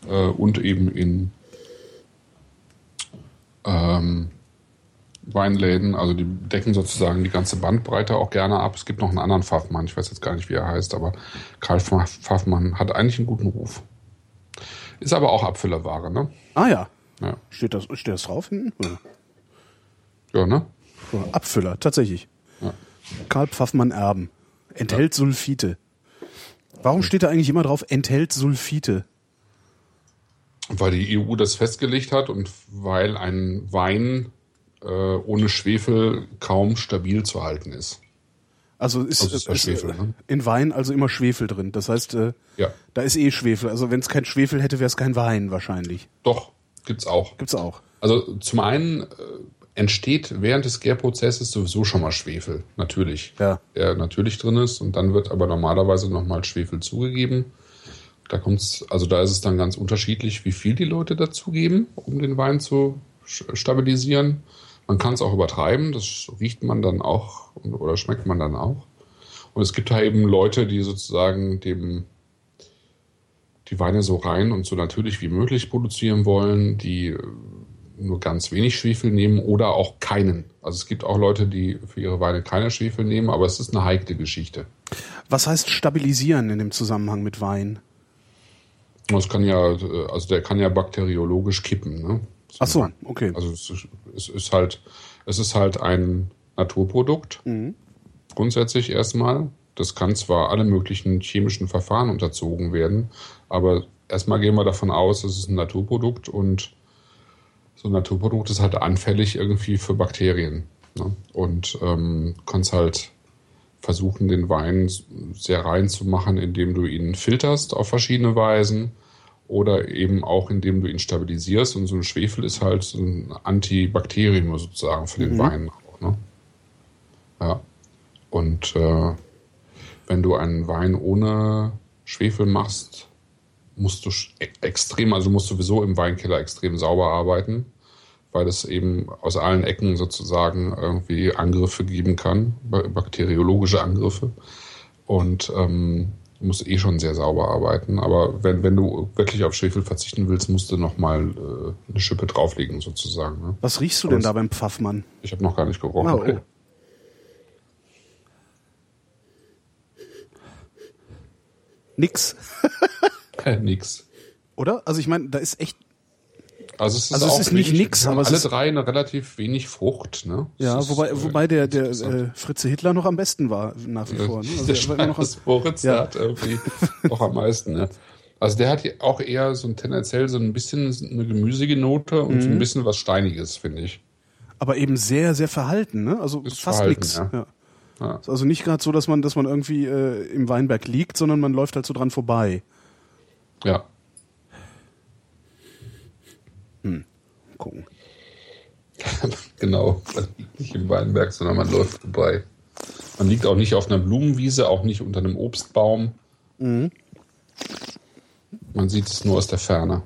Äh, und eben in ähm, Weinläden. Also die decken sozusagen die ganze Bandbreite auch gerne ab. Es gibt noch einen anderen Pfaffmann, ich weiß jetzt gar nicht, wie er heißt, aber Karl Pfaff- Pfaffmann hat eigentlich einen guten Ruf. Ist aber auch Abfüllerware, ne? Ah ja. Ja, Steht das, steht das drauf hinten? Ja ne? Abfüller, tatsächlich. Ja. Karl Pfaffmann Erben. Enthält Sulfite. Warum steht da eigentlich immer drauf, enthält Sulfite? Weil die EU das festgelegt hat und weil ein Wein äh, ohne Schwefel kaum stabil zu halten ist. Also ist, Also ist ja ist, Schwefel, äh, ne? in Wein also immer Schwefel drin. Das heißt, äh, Ja. da ist eh Schwefel. Also wenn es kein Schwefel hätte, wäre es kein Wein wahrscheinlich. Doch, gibt's auch. Gibt's auch. Also zum einen äh, entsteht während des Gärprozesses sowieso schon mal Schwefel, natürlich. Ja. Der natürlich drin ist und dann wird aber normalerweise nochmal Schwefel zugegeben. Da kommt's, also da ist es dann ganz unterschiedlich, wie viel die Leute dazugeben, um den Wein zu stabilisieren. Man kann es auch übertreiben, das riecht man dann auch oder schmeckt man dann auch. Und es gibt da eben Leute, die sozusagen dem die Weine so rein und so natürlich wie möglich produzieren wollen, die äh, nur ganz wenig Schwefel nehmen oder auch keinen. Also es gibt auch Leute, die für ihre Weine keine Schwefel nehmen, aber es ist eine heikle Geschichte. Was heißt stabilisieren in dem Zusammenhang mit Wein? Das kann ja, äh, also der kann ja bakteriologisch kippen. Ne? Ach so, okay. Also es ist, es ist halt, es ist halt ein Naturprodukt. Grundsätzlich erstmal. Das kann zwar alle möglichen chemischen Verfahren unterzogen werden, aber erstmal gehen wir davon aus, es ist ein Naturprodukt und so ein Naturprodukt ist halt anfällig irgendwie für Bakterien. Ne? Und ähm, kannst halt versuchen, den Wein sehr rein zu machen, indem du ihn filterst auf verschiedene Weisen oder eben auch indem du ihn stabilisierst. Und so ein Schwefel ist halt so ein Antibakterium sozusagen für den Wein. Auch, ne? Ja. Und äh, wenn du einen Wein ohne Schwefel machst, musst du e- extrem, also musst du sowieso im Weinkeller extrem sauber arbeiten, weil es eben aus allen Ecken sozusagen irgendwie Angriffe geben kann, ba- bakteriologische Angriffe. Und ähm, musst eh schon sehr sauber arbeiten. Aber wenn, wenn du wirklich auf Schwefel verzichten willst, musst du nochmal äh, eine Schippe drauflegen sozusagen. Ne? Was riechst du Aber denn da beim Pfaffmann? Ich habe noch gar nicht gerochen. Ah, oh. Nix, Nix. oder? Also ich meine, da ist echt, Also es ist, Also es ist nicht nix, aber es alle ist- drei eine relativ wenig Frucht. Ne? ja, ist, wobei, äh, wobei der, der äh, Fritze Hitler noch am besten war, nach wie vor. Ne? Also der er immer noch Schweiß Moritz, Ja. der hat irgendwie auch am meisten. Ne? Also der hat auch eher so ein tendenziell so ein bisschen eine gemüsige Note und Mhm. so ein bisschen was Steiniges, finde ich. aber eben sehr, sehr verhalten, ne? Also Ist fast nix. ja. Ja. Ja. Ist also nicht gerade so, dass man, dass man irgendwie äh, im Weinberg liegt, sondern man läuft halt so dran vorbei. Ja. Gucken. genau. Man liegt nicht im Weinberg, sondern man läuft vorbei. Man liegt auch nicht auf einer Blumenwiese, auch nicht unter einem Obstbaum. Mhm. Man sieht es nur aus der Ferne.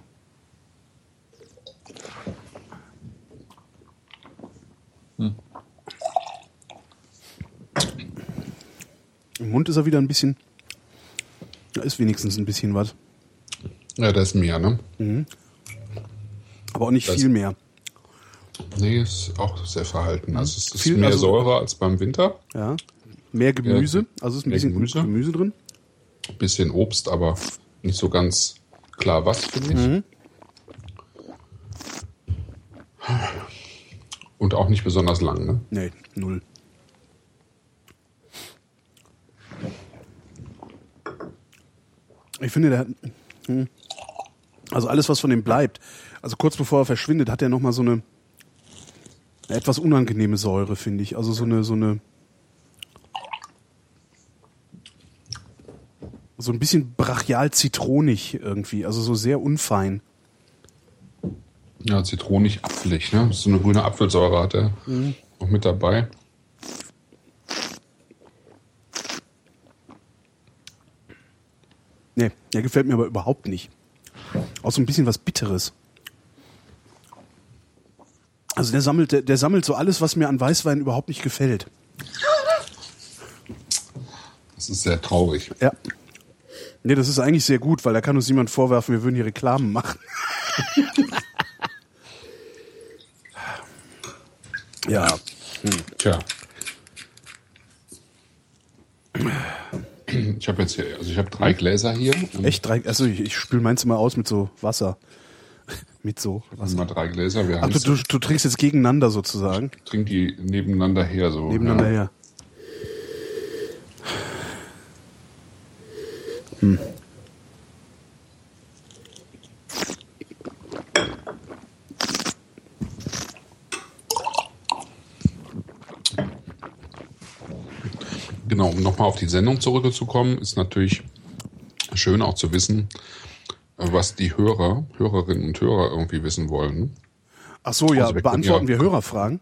Im Mund ist er wieder ein bisschen. Da ist wenigstens ein bisschen was. Ja, da ist mehr, ne? Aber auch nicht Das- viel mehr. Nee, ist auch sehr verhalten. Also es ist Viel- mehr also- Säure als beim Winter. Ja. Mehr Gemüse. Also ist ein bisschen Gemüse. Gemüse, drin. bisschen Obst, aber nicht so ganz klar was, finde ich. Und auch nicht besonders lang, ne? Nee, null. Ich finde, der hat. hm. Also alles, was von dem bleibt. Also kurz bevor er verschwindet, hat er nochmal so eine, eine etwas unangenehme Säure, finde ich. Also so eine, so eine. So ein bisschen brachial zitronig irgendwie. Also so sehr unfein. Ja, zitronig, apfelig, ne? So eine grüne Apfelsäure hat er noch mit dabei. Nee, der gefällt mir aber überhaupt nicht. Auch so ein bisschen was Bitteres. Also der sammelt, der, der sammelt so alles, was mir an Weißwein überhaupt nicht gefällt. Das ist sehr traurig. Ja. Nee, das ist eigentlich sehr gut, weil da kann uns niemand vorwerfen, wir würden hier Reklamen machen. ja. Tja. Ich habe jetzt hier, also ich habe drei Gläser hier. Echt drei, also ich, ich spül meins immer aus mit so Wasser. Mit so Wasser. Mal drei Gläser. Wir Ach, du, du, du trinkst jetzt gegeneinander sozusagen. trink die nebeneinander her so. Nebeneinander ja. her. Genau, um nochmal auf die Sendung zurückzukommen, ist natürlich schön auch zu wissen, was die Hörer, Hörerinnen und Hörer irgendwie wissen wollen. Ach so, ja, Also wir können beantworten ja- wir Hörerfragen?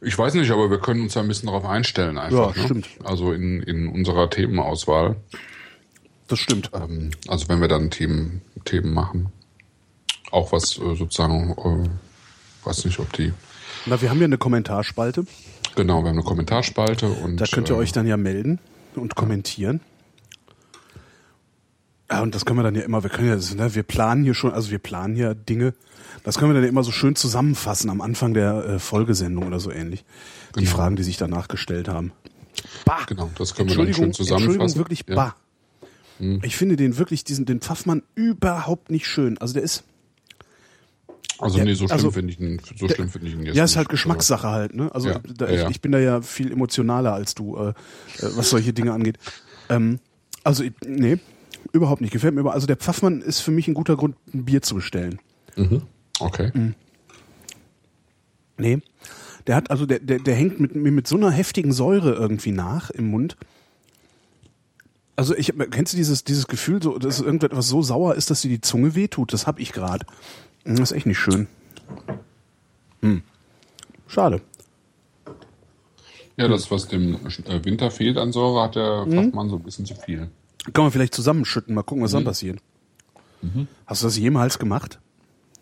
Ich weiß nicht, aber wir können uns ja ein bisschen darauf einstellen einfach. Ja, ne? stimmt. Also in, in unserer Themenauswahl. Das stimmt. Ähm, also wenn wir dann Themen, Themen machen. Auch was äh, sozusagen, äh, weiß nicht, ob die, Na, wir haben ja eine Kommentarspalte. genau, wir haben eine Kommentarspalte und Da könnt ihr äh, euch dann ja melden und kommentieren. Ja, und das können wir dann ja immer, wir können ja, das- ne, wir planen hier schon, also wir planen hier Dinge, das können wir dann ja immer so schön zusammenfassen am Anfang der äh, Folgesendung oder so ähnlich. Die Genau. Fragen, die sich danach gestellt haben. Bah! Genau, das können wir dann schön zusammenfassen. Entschuldigung, wirklich Ja. bah. Ich finde den wirklich, diesen, den Pfaffmann überhaupt nicht schön. Also der ist, Also Ja, nee, so schlimm also- finde ich ihn, so schlimm finde ich ihn jetzt ja, ist nicht. halt Geschmackssache halt, ne? Also Ja, da, ich, ich bin da ja viel emotionaler als du, äh, äh, was solche Dinge angeht. Ähm, also, nee, überhaupt nicht. Gefällt mir aber. Also der Pfaffmann ist für mich ein guter Grund, ein Bier zu bestellen. Also, okay. Mhm. Nee. Der hat, also der, der, der hängt mit, mir mit so einer heftigen Säure irgendwie nach im Mund. Also ich kennst du dieses dieses Gefühl, so, dass irgendetwas so sauer ist, dass dir die Zunge wehtut? Das hab ich gerade. Das ist echt nicht schön. Hm. Schade. Ja, das, was dem äh, Winter fehlt an Säure, hat der Fachmann so ein bisschen zu viel. Kann man vielleicht zusammenschütten, mal gucken, was dann passiert. Hast du das jemals gemacht?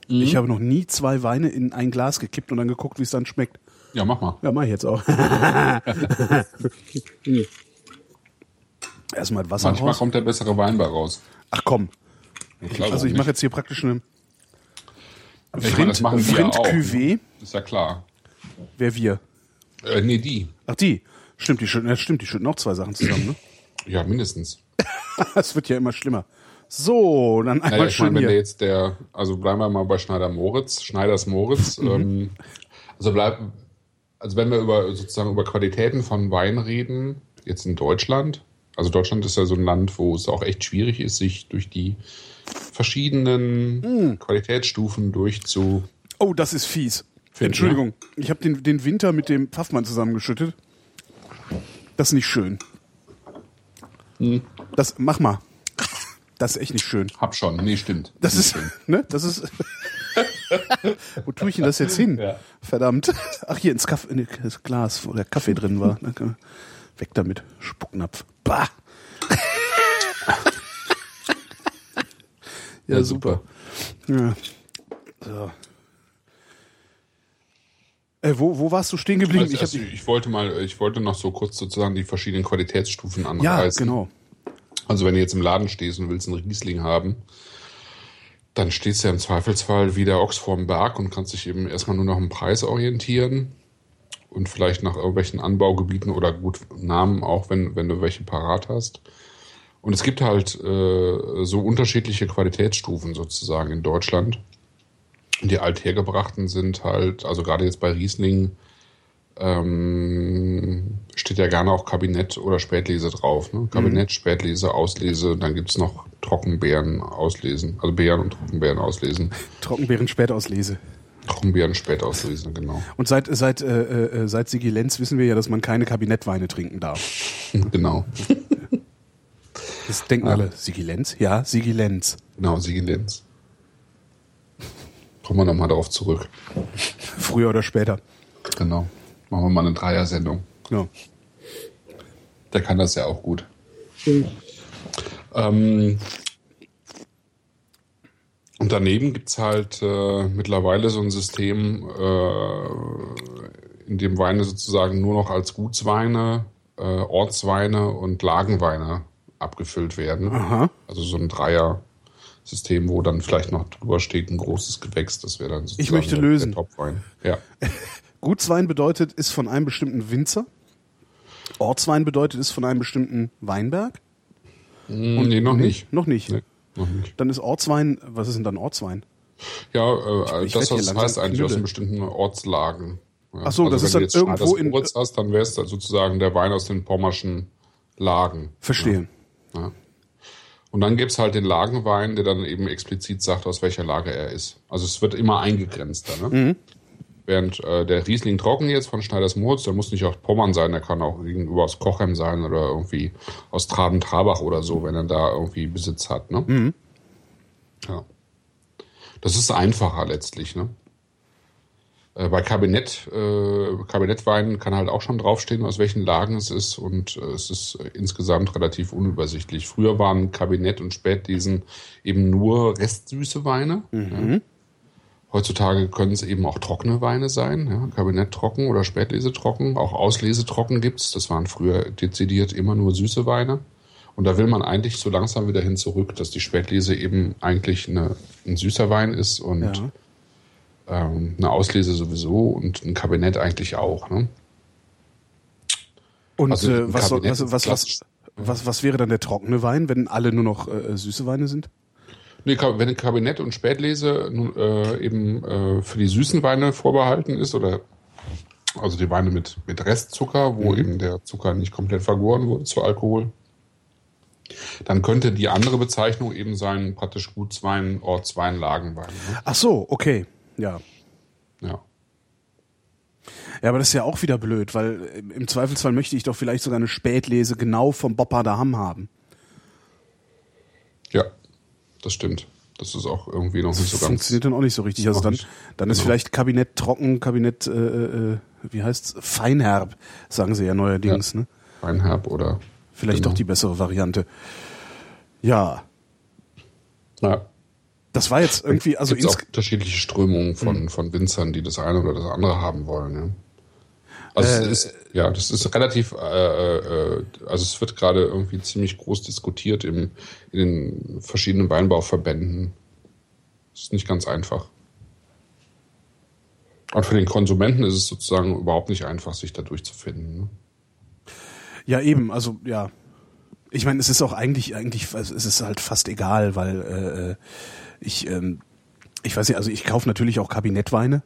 Ich habe noch nie zwei Weine in ein Glas gekippt und dann geguckt, wie es dann schmeckt. Ja, mach mal. Ja, mach ich jetzt auch. Erstmal Wasser Manchmal raus. kommt der bessere Wein bei raus. Ach komm. glaube Also ich mache jetzt hier praktisch eine Ich meine, wir Frind auch. Cuvée. Ist ja klar. Wer wir? Äh, nee, die. Ach die. Stimmt, die schütten, ja, stimmt, die schütten auch zwei Sachen zusammen, ne? Ja, mindestens. Das wird ja immer schlimmer. So, dann einmal Naja, ich meine, wenn der jetzt der, also bleiben wir mal bei Schneider Moritz, Schneiders Moritz, Mhm. ähm, also bleibt, also wenn wir über sozusagen über Qualitäten von Wein reden, jetzt in Deutschland, also Deutschland ist ja so ein Land, wo es auch echt schwierig ist, sich durch die verschiedenen Mhm. Qualitätsstufen durchzu. Oh, das ist fies. Find, Entschuldigung. Ich habe den, den Winter mit dem Pfaffmann zusammengeschüttet. Das ist nicht schön. Hm. Das, mach mal. Das ist echt nicht schön. Hab schon, nee, stimmt. Das ist, ne, das ist. Wo tue ich denn das jetzt hin? Ja. Verdammt. Ach, hier ins, Kaff, in das Glas, wo der Kaffee drin war. Weg damit. Spucknapf. Bah. ja, Ja, super. Ja. So. Äh, wo, wo warst du stehen geblieben? Also, ich also, ich wollte mal, ich wollte noch so kurz sozusagen die verschiedenen Qualitätsstufen ja, anreißen. genau. Also wenn du jetzt im Laden stehst und willst einen Riesling haben, dann stehst du ja im Zweifelsfall wie der Ochs vorm Berg und kannst dich eben erstmal nur noch im Preis orientieren und vielleicht nach irgendwelchen Anbaugebieten oder gut Namen auch, wenn, wenn du welche parat hast. Und es gibt halt äh, so unterschiedliche Qualitätsstufen sozusagen in Deutschland. Die althergebrachten sind halt, also gerade jetzt bei Riesling, ähm, steht ja gerne auch Kabinett oder Spätlese drauf. Ne? Kabinett, Spätlese, Auslese, dann gibt's noch Trockenbeeren auslesen, also Beeren und Trockenbeeren auslesen. Trockenbeeren Spätauslese. Trockenbeeren spät auslesen, genau. Und seit, seit, äh, äh, seit Sigi Lenz wissen wir ja, dass man keine Kabinettweine trinken darf. genau. Das denken alle. Sigi Lenz? Ja, Sigi Lenz. Genau, Sigi Lenz. Kommen wir nochmal darauf zurück. Früher oder später. Genau. Machen wir mal eine Dreier-Sendung. Ja. Der kann das ja auch gut. Ähm, und daneben gibt's halt äh, mittlerweile so ein System, äh, in dem Weine sozusagen nur noch als Gutsweine, äh, Ortsweine und Lagenweine abgefüllt werden. Aha. Also so ein Dreier-System, wo dann vielleicht noch drüber steht ein großes Gewächs. Das wäre dann sozusagen möchte der, lösen. der Topwein. Ja. Gutswein bedeutet, ist von einem bestimmten Winzer. Ortswein bedeutet, ist von einem bestimmten Weinberg. Und nee, noch nicht. Noch nicht. Nee, noch nicht. Dann ist Ortswein, was ist denn dann Ortswein? Ja, äh, ich das, werd hier was heißt eigentlich aus knülle. den bestimmten Ortslagen. Ja. Ach so, das wenn ist du dann jetzt irgendwo in- Moritz hast, dann wäre es dann sozusagen der Wein aus den pommerschen Lagen. Verstehe. Ja. Und dann gibt's halt den Lagenwein, der dann eben explizit sagt, aus welcher Lage er ist. Also es wird immer eingegrenzt. Ne? Mhm. Während äh, der Riesling trocken jetzt von Schneiders Moritz, der muss nicht aus Pommern sein, der kann auch gegenüber aus Kochem sein oder irgendwie aus Traben-Trabach oder so, wenn er da irgendwie Besitz hat. Ne? Mhm. Ja. Das ist einfacher letztlich, ne? Äh, Bei Kabinett, äh, Kabinettweinen kann halt auch schon draufstehen, aus welchen Lagen es ist und äh, es ist insgesamt relativ unübersichtlich. Früher waren Kabinett und Spätlesen eben nur restsüße Weine. Ja. Heutzutage können es eben auch trockene Weine sein, ja? Kabinett trocken oder Spätlese trocken. Auch Auslese trocken gibt's. Das waren früher dezidiert immer nur süße Weine. Und da will man eigentlich so langsam wieder hin zurück, dass die Spätlese eben eigentlich eine, ein süßer Wein ist und Ja. ähm, eine Auslese sowieso und ein Kabinett eigentlich auch. Ne? Und Also äh, was, Kabinett was, was, was, klassisch. was, was wäre dann der trockene Wein, wenn alle nur noch äh, süße Weine sind? Nee, wenn Kabinett und Spätlese nun, äh, eben äh, für die süßen Weine vorbehalten ist oder also die Weine mit, mit Restzucker, wo eben der Zucker nicht komplett vergoren wurde zu Alkohol, dann könnte die andere Bezeichnung eben sein, praktisch Gutswein, Ortswein, Lagenwein. Ne? Ach so, okay. Ja. Ja. Ja, aber das ist ja auch wieder blöd, weil im- im Zweifelsfall möchte ich doch vielleicht sogar eine Spätlese genau vom Bopparder Hamm haben. Ja, das stimmt. Das ist auch irgendwie noch nicht so ganz. Funktioniert dann auch nicht so richtig. Also dann, dann ist Genau. vielleicht Kabinett trocken, Kabinett, äh, äh, wie heißt's? Feinherb, sagen sie ja neuerdings. Ne? Feinherb oder. Vielleicht Genau. doch die bessere Variante. Ja, Ja. das war jetzt irgendwie, also auch ins, unterschiedliche Strömungen von, von Winzern, die das eine oder das andere haben wollen. Ja. Also Äh, es ist, ja, das ist relativ, äh, äh, also es wird gerade irgendwie ziemlich groß diskutiert im, in den verschiedenen Weinbauverbänden. Das ist nicht ganz einfach. Und für den Konsumenten ist es sozusagen überhaupt nicht einfach, sich da durchzufinden. Ne? ja eben, also ja. Ich meine, es ist auch eigentlich, eigentlich, es ist halt fast egal, weil äh, äh, ich, ähm, ich weiß nicht, also ich kaufe natürlich auch Kabinettweine.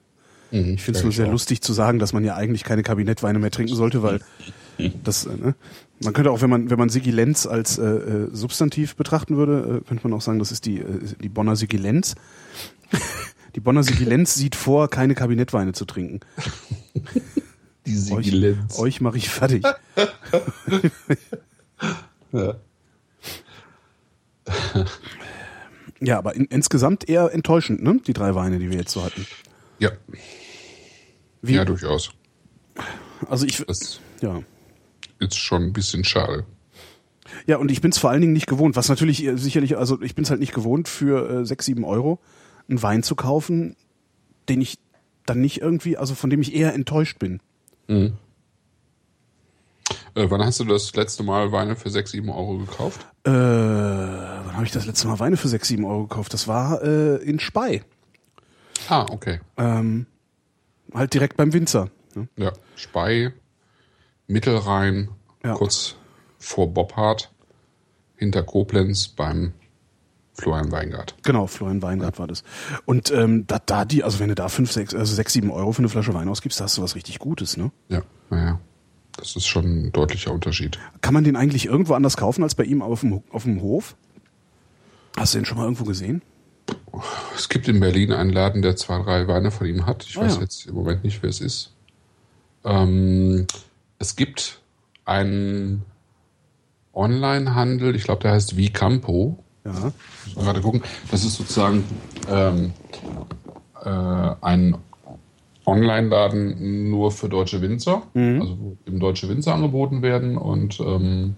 Ich finde es nur sehr lustig zu sagen, dass man ja eigentlich keine Kabinettweine mehr trinken sollte, weil das, äh, ne? man könnte auch, wenn man, wenn man Sigilenz als äh, äh, Substantiv betrachten würde, äh, könnte man auch sagen, das ist die, äh, die Bonner Sigilenz. Die Bonner Sigilenz sieht vor, keine Kabinettweine zu trinken. Die Euch, euch mache ich fertig. Ja. Ja, aber in, insgesamt eher enttäuschend, ne? Die drei Weine, die wir jetzt so hatten. Ja, Wie, ja, durchaus. also ich, Das ja. ist schon ein bisschen schade. Ja, und ich bin es vor allen Dingen nicht gewohnt, was natürlich äh, sicherlich, also ich bin es halt nicht gewohnt, für äh, sechs, sieben Euro einen Wein zu kaufen, den ich dann nicht irgendwie, also von dem ich eher enttäuscht bin. Äh, wann hast du das letzte Mal Weine für 6, 7 Euro gekauft? Äh, wann habe ich das letzte Mal Weine für sechs, sieben Euro gekauft? Das war äh, in Spey. Ah, okay. Ähm, halt direkt beim Winzer. Ne? Ja, Spey, Mittelrhein, Ja. kurz vor Boppard, hinter Koblenz beim Florian Weingart. Genau, Florian Weingart war das. Und ähm, da, da die, also wenn du da fünf, sechs, also sechs, sieben Euro für eine Flasche Wein ausgibst, da hast du was richtig Gutes, ne? Ja, naja, das ist schon ein deutlicher Unterschied. Kann man den eigentlich irgendwo anders kaufen als bei ihm auf dem, auf dem Hof? Hast du den schon mal irgendwo gesehen? Es gibt in Berlin einen Laden, der zwei, drei Weine von ihm hat. Ich Ah, weiß ja. jetzt im Moment nicht, wer es ist. Ähm, es gibt einen Online-Handel, ich glaube, der heißt Vicampo. Ja. Muss man gerade gucken. Das ist sozusagen ähm, äh, ein Online-Laden nur für deutsche Winzer, also wo eben deutsche Winzer angeboten werden und ähm,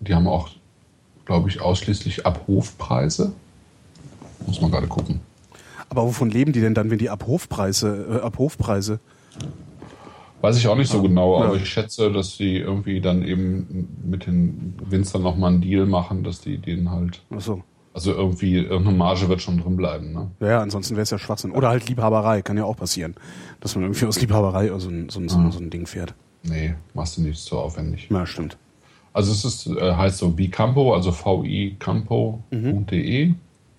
die haben auch, glaube ich, ausschließlich Abhofpreise. Muss man gerade gucken. Aber wovon leben die denn dann, wenn die Abhofpreise, äh, Abhofpreise? Weiß ich auch nicht so genau, Ja. aber ich schätze, dass die irgendwie dann eben mit den Winzern nochmal einen Deal machen, dass die den halt, Achso. also irgendwie irgendeine Marge wird schon drin bleiben. Ne? Ja, ja, ansonsten wäre es ja Schwachsinn. Oder halt Liebhaberei, kann ja auch passieren. Dass man irgendwie aus Liebhaberei so ein, so ein, so ein, so ein Ding fährt. Nee, machst du nicht so aufwendig. Ja, stimmt. Also es ist, äh, heißt so Bicampo, also vicampo.de,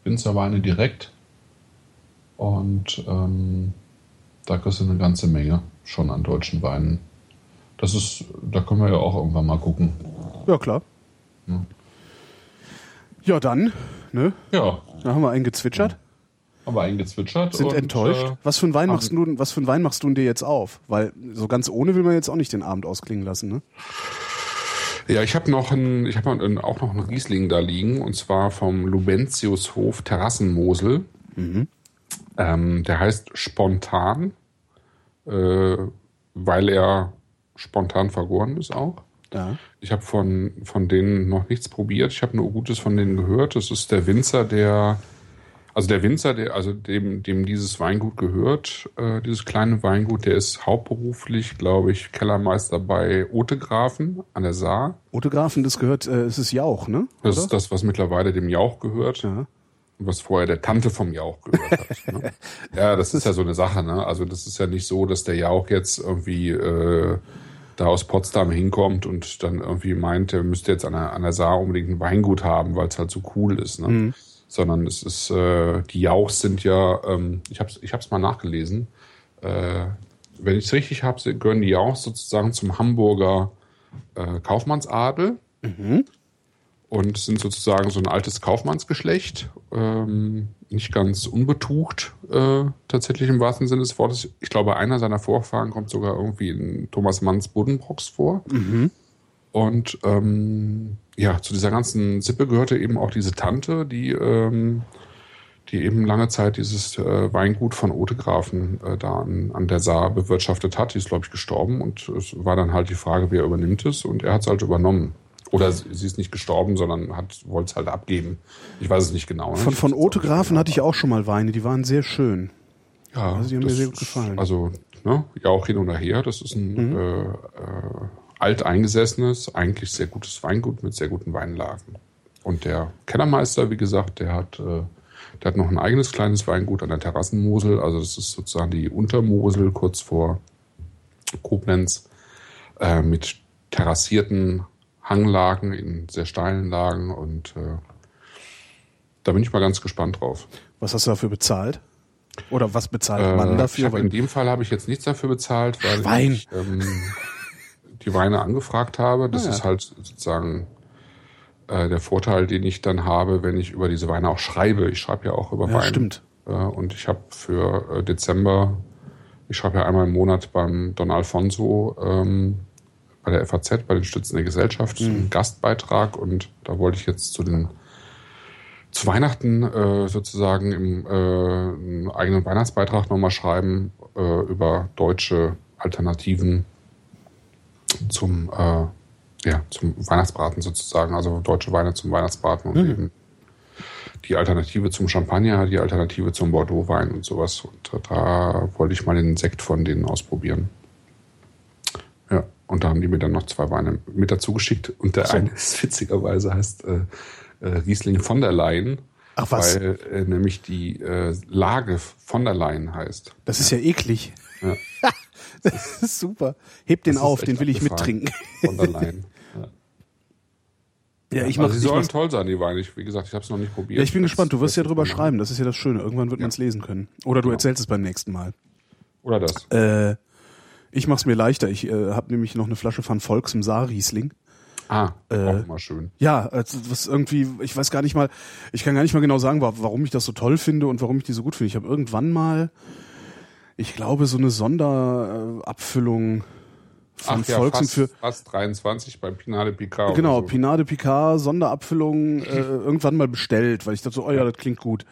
Winzerweine direkt. Und ähm, da kriegst du eine ganze Menge schon an deutschen Weinen. Das ist, da können wir ja auch irgendwann mal gucken. Ja, klar. Ja, dann, ne? Ja, Da haben wir einen gezwitschert, haben wir eingezwitschert. sind und, enttäuscht. Äh, was für einen Wein haben- machst du, was für einen Wein machst du denn dir jetzt auf? Weil so ganz ohne will man jetzt auch nicht den Abend ausklingen lassen, ne? Ja, ich habe noch ein, ich habe auch noch einen Riesling da liegen und zwar vom Lubentiushof Terrassenmosel. Ähm, der heißt Spontan, äh, weil er spontan vergoren ist auch. Ja. Ich habe von, von denen noch nichts probiert. Ich habe nur Gutes von denen gehört. Das ist der Winzer, der, also der Winzer, der, also dem, dem dieses Weingut gehört, äh, dieses kleine Weingut, der ist hauptberuflich, glaube ich, Kellermeister bei Otegrafen an der Saar. Autografen, das gehört, äh, es ist Jauch, ne? Das Oder? ist das, was mittlerweile dem Jauch gehört. Ja. was vorher der Tante vom Jauch gehört hat. Ne? ja, das ist ja so eine Sache. Ne? Also das ist ja nicht so, dass der Jauch jetzt irgendwie äh, da aus Potsdam hinkommt und dann irgendwie meint, er müsste jetzt an der, an der Saar unbedingt ein Weingut haben, weil es halt so cool ist. Ne? Sondern es ist, äh, die Jauchs sind ja, ähm, ich habe es ich hab's mal nachgelesen, äh, wenn ich es richtig habe, gehören die Jauchs sozusagen zum Hamburger äh, Kaufmannsadel und sind sozusagen so ein altes Kaufmannsgeschlecht, ähm, nicht ganz unbetucht äh, tatsächlich im wahrsten Sinne des Wortes. Ich glaube, einer seiner Vorfahren kommt sogar irgendwie in Thomas Manns Buddenbrocks vor. Und ähm, ja, zu dieser ganzen Sippe gehörte eben auch diese Tante, die, ähm, die eben lange Zeit dieses äh, Weingut von Otegrafen äh, da an, an der Saar bewirtschaftet hat. Die ist, glaube ich, gestorben und es war dann halt die Frage, wer übernimmt es und er hat es halt übernommen. Oder sie ist nicht gestorben, sondern hat wollte es halt abgeben. Ich weiß es nicht genau. Ne? Von, von Otegrafen hatte ich auch schon mal Weine, die waren sehr schön. Ja, Also die haben mir sehr gut gefallen. Also, ne, ja, auch hin oder her. Das ist ein Mhm. äh, äh, alteingesessenes, eigentlich sehr gutes Weingut mit sehr guten Weinlagen. Und der Kellermeister, wie gesagt, der hat, äh, der hat noch ein eigenes kleines Weingut an der Terrassenmosel. Also das ist sozusagen die Untermosel kurz vor Koblenz äh, mit terrassierten Hanglagen in sehr steilen Lagen. Und äh, da bin ich mal ganz gespannt drauf. Was hast du dafür bezahlt? Oder was bezahlt Äh, man ich dafür? hab, in dem Fall habe ich jetzt nichts dafür bezahlt, weil Schwein. ich ähm, die Weine angefragt habe. Das Ah, ja. ist halt sozusagen äh, der Vorteil, den ich dann habe, wenn ich über diese Weine auch schreibe. Ich schreibe ja auch über Ja, Wein. stimmt. Äh, und ich habe für äh, Dezember, ich schreibe ja einmal im Monat beim Don Alfonso ähm, bei der FAZ, bei den Stützen der Gesellschaft, Mhm. einen Gastbeitrag und da wollte ich jetzt zu den zu Weihnachten äh, sozusagen im äh, einen eigenen Weihnachtsbeitrag nochmal schreiben äh, über deutsche Alternativen zum, äh, ja, zum Weihnachtsbraten sozusagen, also deutsche Weine zum Weihnachtsbraten und eben die Alternative zum Champagner, die Alternative zum Bordeaux-Wein und sowas. Und äh, da wollte ich mal den Sekt von denen ausprobieren. Ja, und da haben die mir dann noch zwei Weine mit dazu geschickt. Und der so. eine ist witzigerweise heißt äh, äh, Riesling von der Leyen. Ach, was? Weil äh, nämlich die äh, Lage von der Leyen heißt. Das ist ja eklig. Ja. Das ist super. Heb den Das auf, den will ich mittrinken. Von Leyen. Ja. Ja, ich also mach, sie sollen toll sein, die Weine. Ich, wie gesagt, ich habe es noch nicht probiert. ja, ich bin Das- gespannt. Du wirst ja drüber schreiben. Das ist ja das Schöne. Irgendwann wird man es lesen können. Oder du Genau. erzählst es beim nächsten Mal. Oder das. Äh, ich mach's mir leichter. Ich äh, habe nämlich noch eine Flasche von Volks im Saar-Riesling. Ah, Äh, auch mal schön. Ja, also was irgendwie, ich weiß gar nicht mal, ich kann gar nicht mal genau sagen, wa- warum ich das so toll finde und warum ich die so gut finde. Ich habe irgendwann mal, ich glaube, so eine Sonderabfüllung von Ach ja, Volks und fast, für fast 23 beim Pinade Picard. genau so. Pinade Picard Sonderabfüllung äh, irgendwann mal bestellt, weil ich dachte so, oh ja, das klingt gut.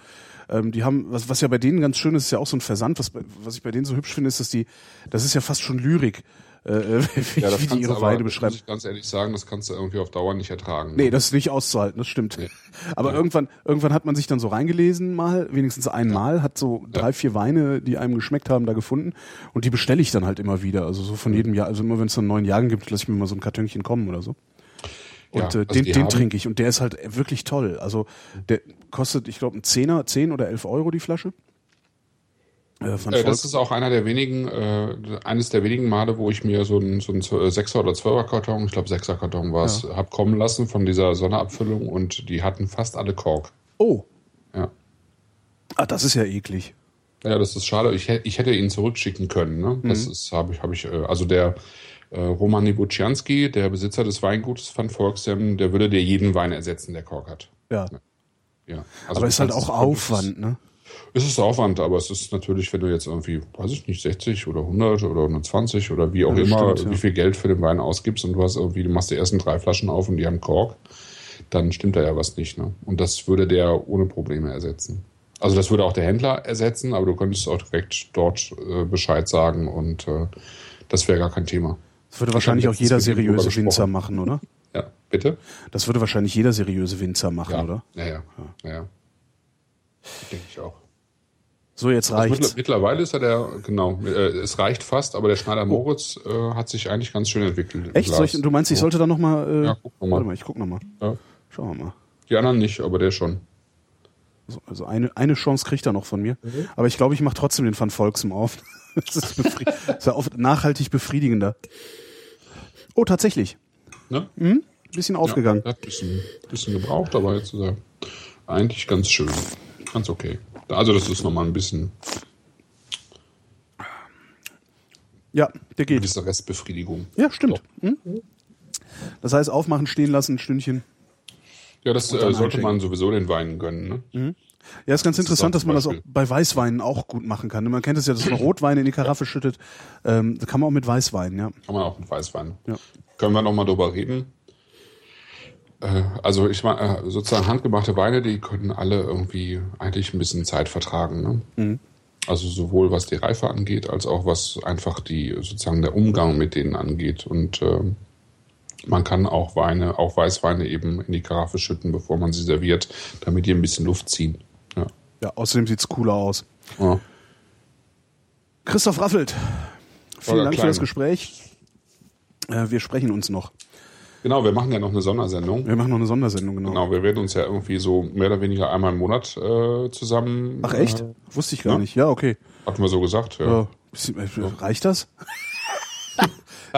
Ähm, die haben, was, was ja bei denen ganz schön ist, ist ja auch so ein Versand. Was, was ich bei denen so hübsch finde, ist, dass die, das ist ja fast schon Lyrik, äh, wie, Ja, das wie die ihre Weine muss beschreiben. ich ganz ehrlich sagen, das kannst du irgendwie auf Dauer nicht ertragen. Nee, das ist nicht auszuhalten, das stimmt. Nee. Aber irgendwann, irgendwann hat man sich dann so reingelesen mal, wenigstens einmal, hat so drei, vier Weine, die einem geschmeckt haben, da gefunden. Und die bestelle ich dann halt immer wieder. Also so von jedem Jahr, also immer wenn es dann neuen Jahrgang gibt, lasse ich mir mal so ein Kartönchen kommen oder so. Ja, Und äh, also den, den trinke ich und der ist halt wirklich toll. Also der kostet, ich glaube, ein Zehner, zehn oder elf Euro die Flasche. Äh, von Äh, das ist auch einer der wenigen, äh, eines der wenigen Male, wo ich mir so einen so einen 6er oder 12er Karton, ich glaube 6er Karton war es, hab kommen lassen von dieser Sonderabfüllung und die hatten fast alle Kork. oh, Ja. ah, das ist ja eklig. Ja, das ist schade. Ich, hätte- ich hätte ihn zurückschicken können. Ne? Das Mhm. ist, habe ich, habe ich, äh, also der äh, Roman Nibucianski, der Besitzer des Weingutes von Volksem, der würde dir jeden Wein ersetzen, der Kork hat. Ja. Ja. Also Aber ist halt auch Aufwand, ne? Es ist Aufwand, aber es ist natürlich, wenn du jetzt irgendwie, weiß ich nicht, 60 oder 100 oder 120 oder wie auch Ja, immer, stimmt, wie viel Geld für den Wein ausgibst und du hast irgendwie, du machst die ersten drei Flaschen auf und die haben Kork, dann stimmt da ja was nicht. Ne? Und das würde der ohne Probleme ersetzen. Also das würde auch der Händler ersetzen, aber du könntest auch direkt dort äh, Bescheid sagen und äh, das wäre gar kein Thema. Das würde Ich wahrscheinlich auch jeder seriöse Winzer machen, oder? Ja, bitte? Das würde wahrscheinlich jeder seriöse Winzer machen, Ja, oder? ja, ja. ja, ja. Denke ich auch. So, jetzt Also reicht's. mittler- mittlerweile ist er der, genau, äh, es reicht fast, aber der Schneider Moritz äh, hat sich eigentlich ganz schön entwickelt. Echt? Ich, du meinst, ich So. sollte da nochmal. Äh, Ja, guck noch mal. Warte mal, ich guck nochmal. Ja. Schauen wir mal. Die anderen nicht, aber der schon. So, Also eine, eine Chance kriegt er noch von mir. Mhm. Aber ich glaube, ich mache trotzdem den Van Volksem auf. das ist, befri das ist ja oft nachhaltig befriedigender. Oh, tatsächlich. Ne? Ein bisschen aufgegangen. Ja, hat ein bisschen, bisschen gebraucht, aber jetzt ist er eigentlich ganz schön. Ganz okay. Also das ist nochmal ein bisschen Ja, der geht. diese Restbefriedigung. Ja, stimmt. Hm? Das heißt, aufmachen, stehen lassen, ein Stündchen. Ja, das äh, sollte man sowieso den Weinen gönnen. Ne? Ja, ist ganz Das ist interessant, auch dass man das auch bei Weißweinen auch gut machen kann. Man kennt es ja, dass man Rotwein in die Karaffe schüttet. Ähm, das kann man auch mit Weißwein, ja. Kann man auch mit Weißwein. Ja. Können wir noch mal drüber reden? Äh, Also ich meine, äh, sozusagen handgemachte Weine, die können alle irgendwie eigentlich ein bisschen Zeit vertragen. Ne? Mhm. Also sowohl was die Reife angeht, als auch was einfach die sozusagen der Umgang mit denen angeht. Und ähm, man kann auch Weine, auch Weißweine eben in die Karaffe schütten, bevor man sie serviert, damit die ein bisschen Luft ziehen. Ja. Ja, außerdem sieht's cooler aus. Ja. Christoph Raffelt, vielen Dank für Klein. das Gespräch. Äh, wir sprechen uns noch. Genau, wir machen ja noch eine Sondersendung. Wir machen noch eine Sondersendung, genau. Genau, wir werden uns ja irgendwie so mehr oder weniger einmal im Monat äh, zusammen. Ach echt? Äh, Wusste ich gar ja. nicht. Ja, okay. hatten wir so gesagt, ja. Ja. Äh, reicht das?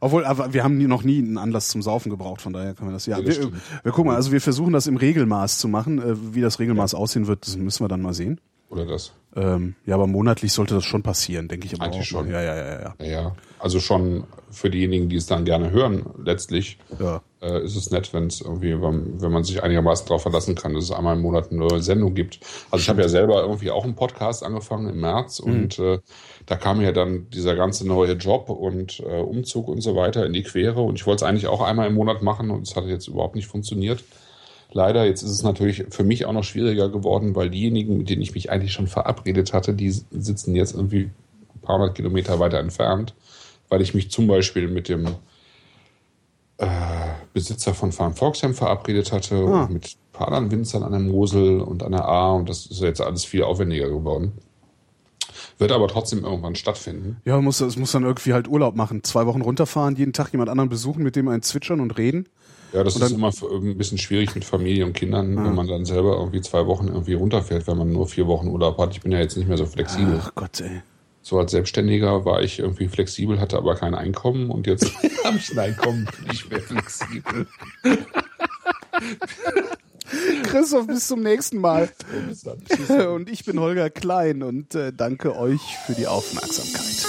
Obwohl, aber wir haben noch nie einen Anlass zum Saufen gebraucht, von daher können wir das ja. Ja, das wir, wir gucken mal, also wir versuchen das im Regelmaß zu machen. Äh, wie das Regelmaß aussehen wird, das müssen wir dann mal sehen. Oder das. Ähm, ja, aber monatlich sollte das schon passieren, denke ich Eigentlich auch. schon. Ja, ja, ja, ja. Ja, ja. Also schon für diejenigen, die es dann gerne hören, letztlich Ja. äh, ist es nett, wenn es irgendwie, wenn, wenn man sich einigermaßen darauf verlassen kann, dass es einmal im Monat eine neue Sendung gibt. Also ich habe ja selber irgendwie auch einen Podcast angefangen im März Mhm. und äh, da kam ja dann dieser ganze neue Job und äh, Umzug und so weiter in die Quere und ich wollte es eigentlich auch einmal im Monat machen und es hat jetzt überhaupt nicht funktioniert. Leider, jetzt ist es natürlich für mich auch noch schwieriger geworden, weil diejenigen, mit denen ich mich eigentlich schon verabredet hatte, die sitzen jetzt irgendwie ein paar hundert Kilometer weiter entfernt, weil ich mich zum Beispiel mit dem äh, Besitzer von Farm Foxham verabredet hatte Ah. und mit ein paar anderen Winzern an der Mosel und an der A und das ist jetzt alles viel aufwendiger geworden. Wird aber trotzdem irgendwann stattfinden. Ja, man muss, es muss dann irgendwie halt Urlaub machen. Zwei Wochen runterfahren, jeden Tag jemand anderen besuchen, mit dem einen zwitschern und reden. Ja, das Und ist dann- immer ein bisschen schwierig mit Familie und Kindern, wenn man dann selber irgendwie zwei Wochen irgendwie runterfährt, wenn man nur vier Wochen Urlaub hat. Ich bin ja jetzt nicht mehr so flexibel. Ach Gott, ey. So als Selbstständiger war ich irgendwie flexibel, hatte aber kein Einkommen und jetzt habe ich ein Einkommen, bin ich mehr flexibel. Christoph, bis zum nächsten Mal. Dann. Tschüss. Und ich bin Holger Klein und äh, danke euch für die Aufmerksamkeit.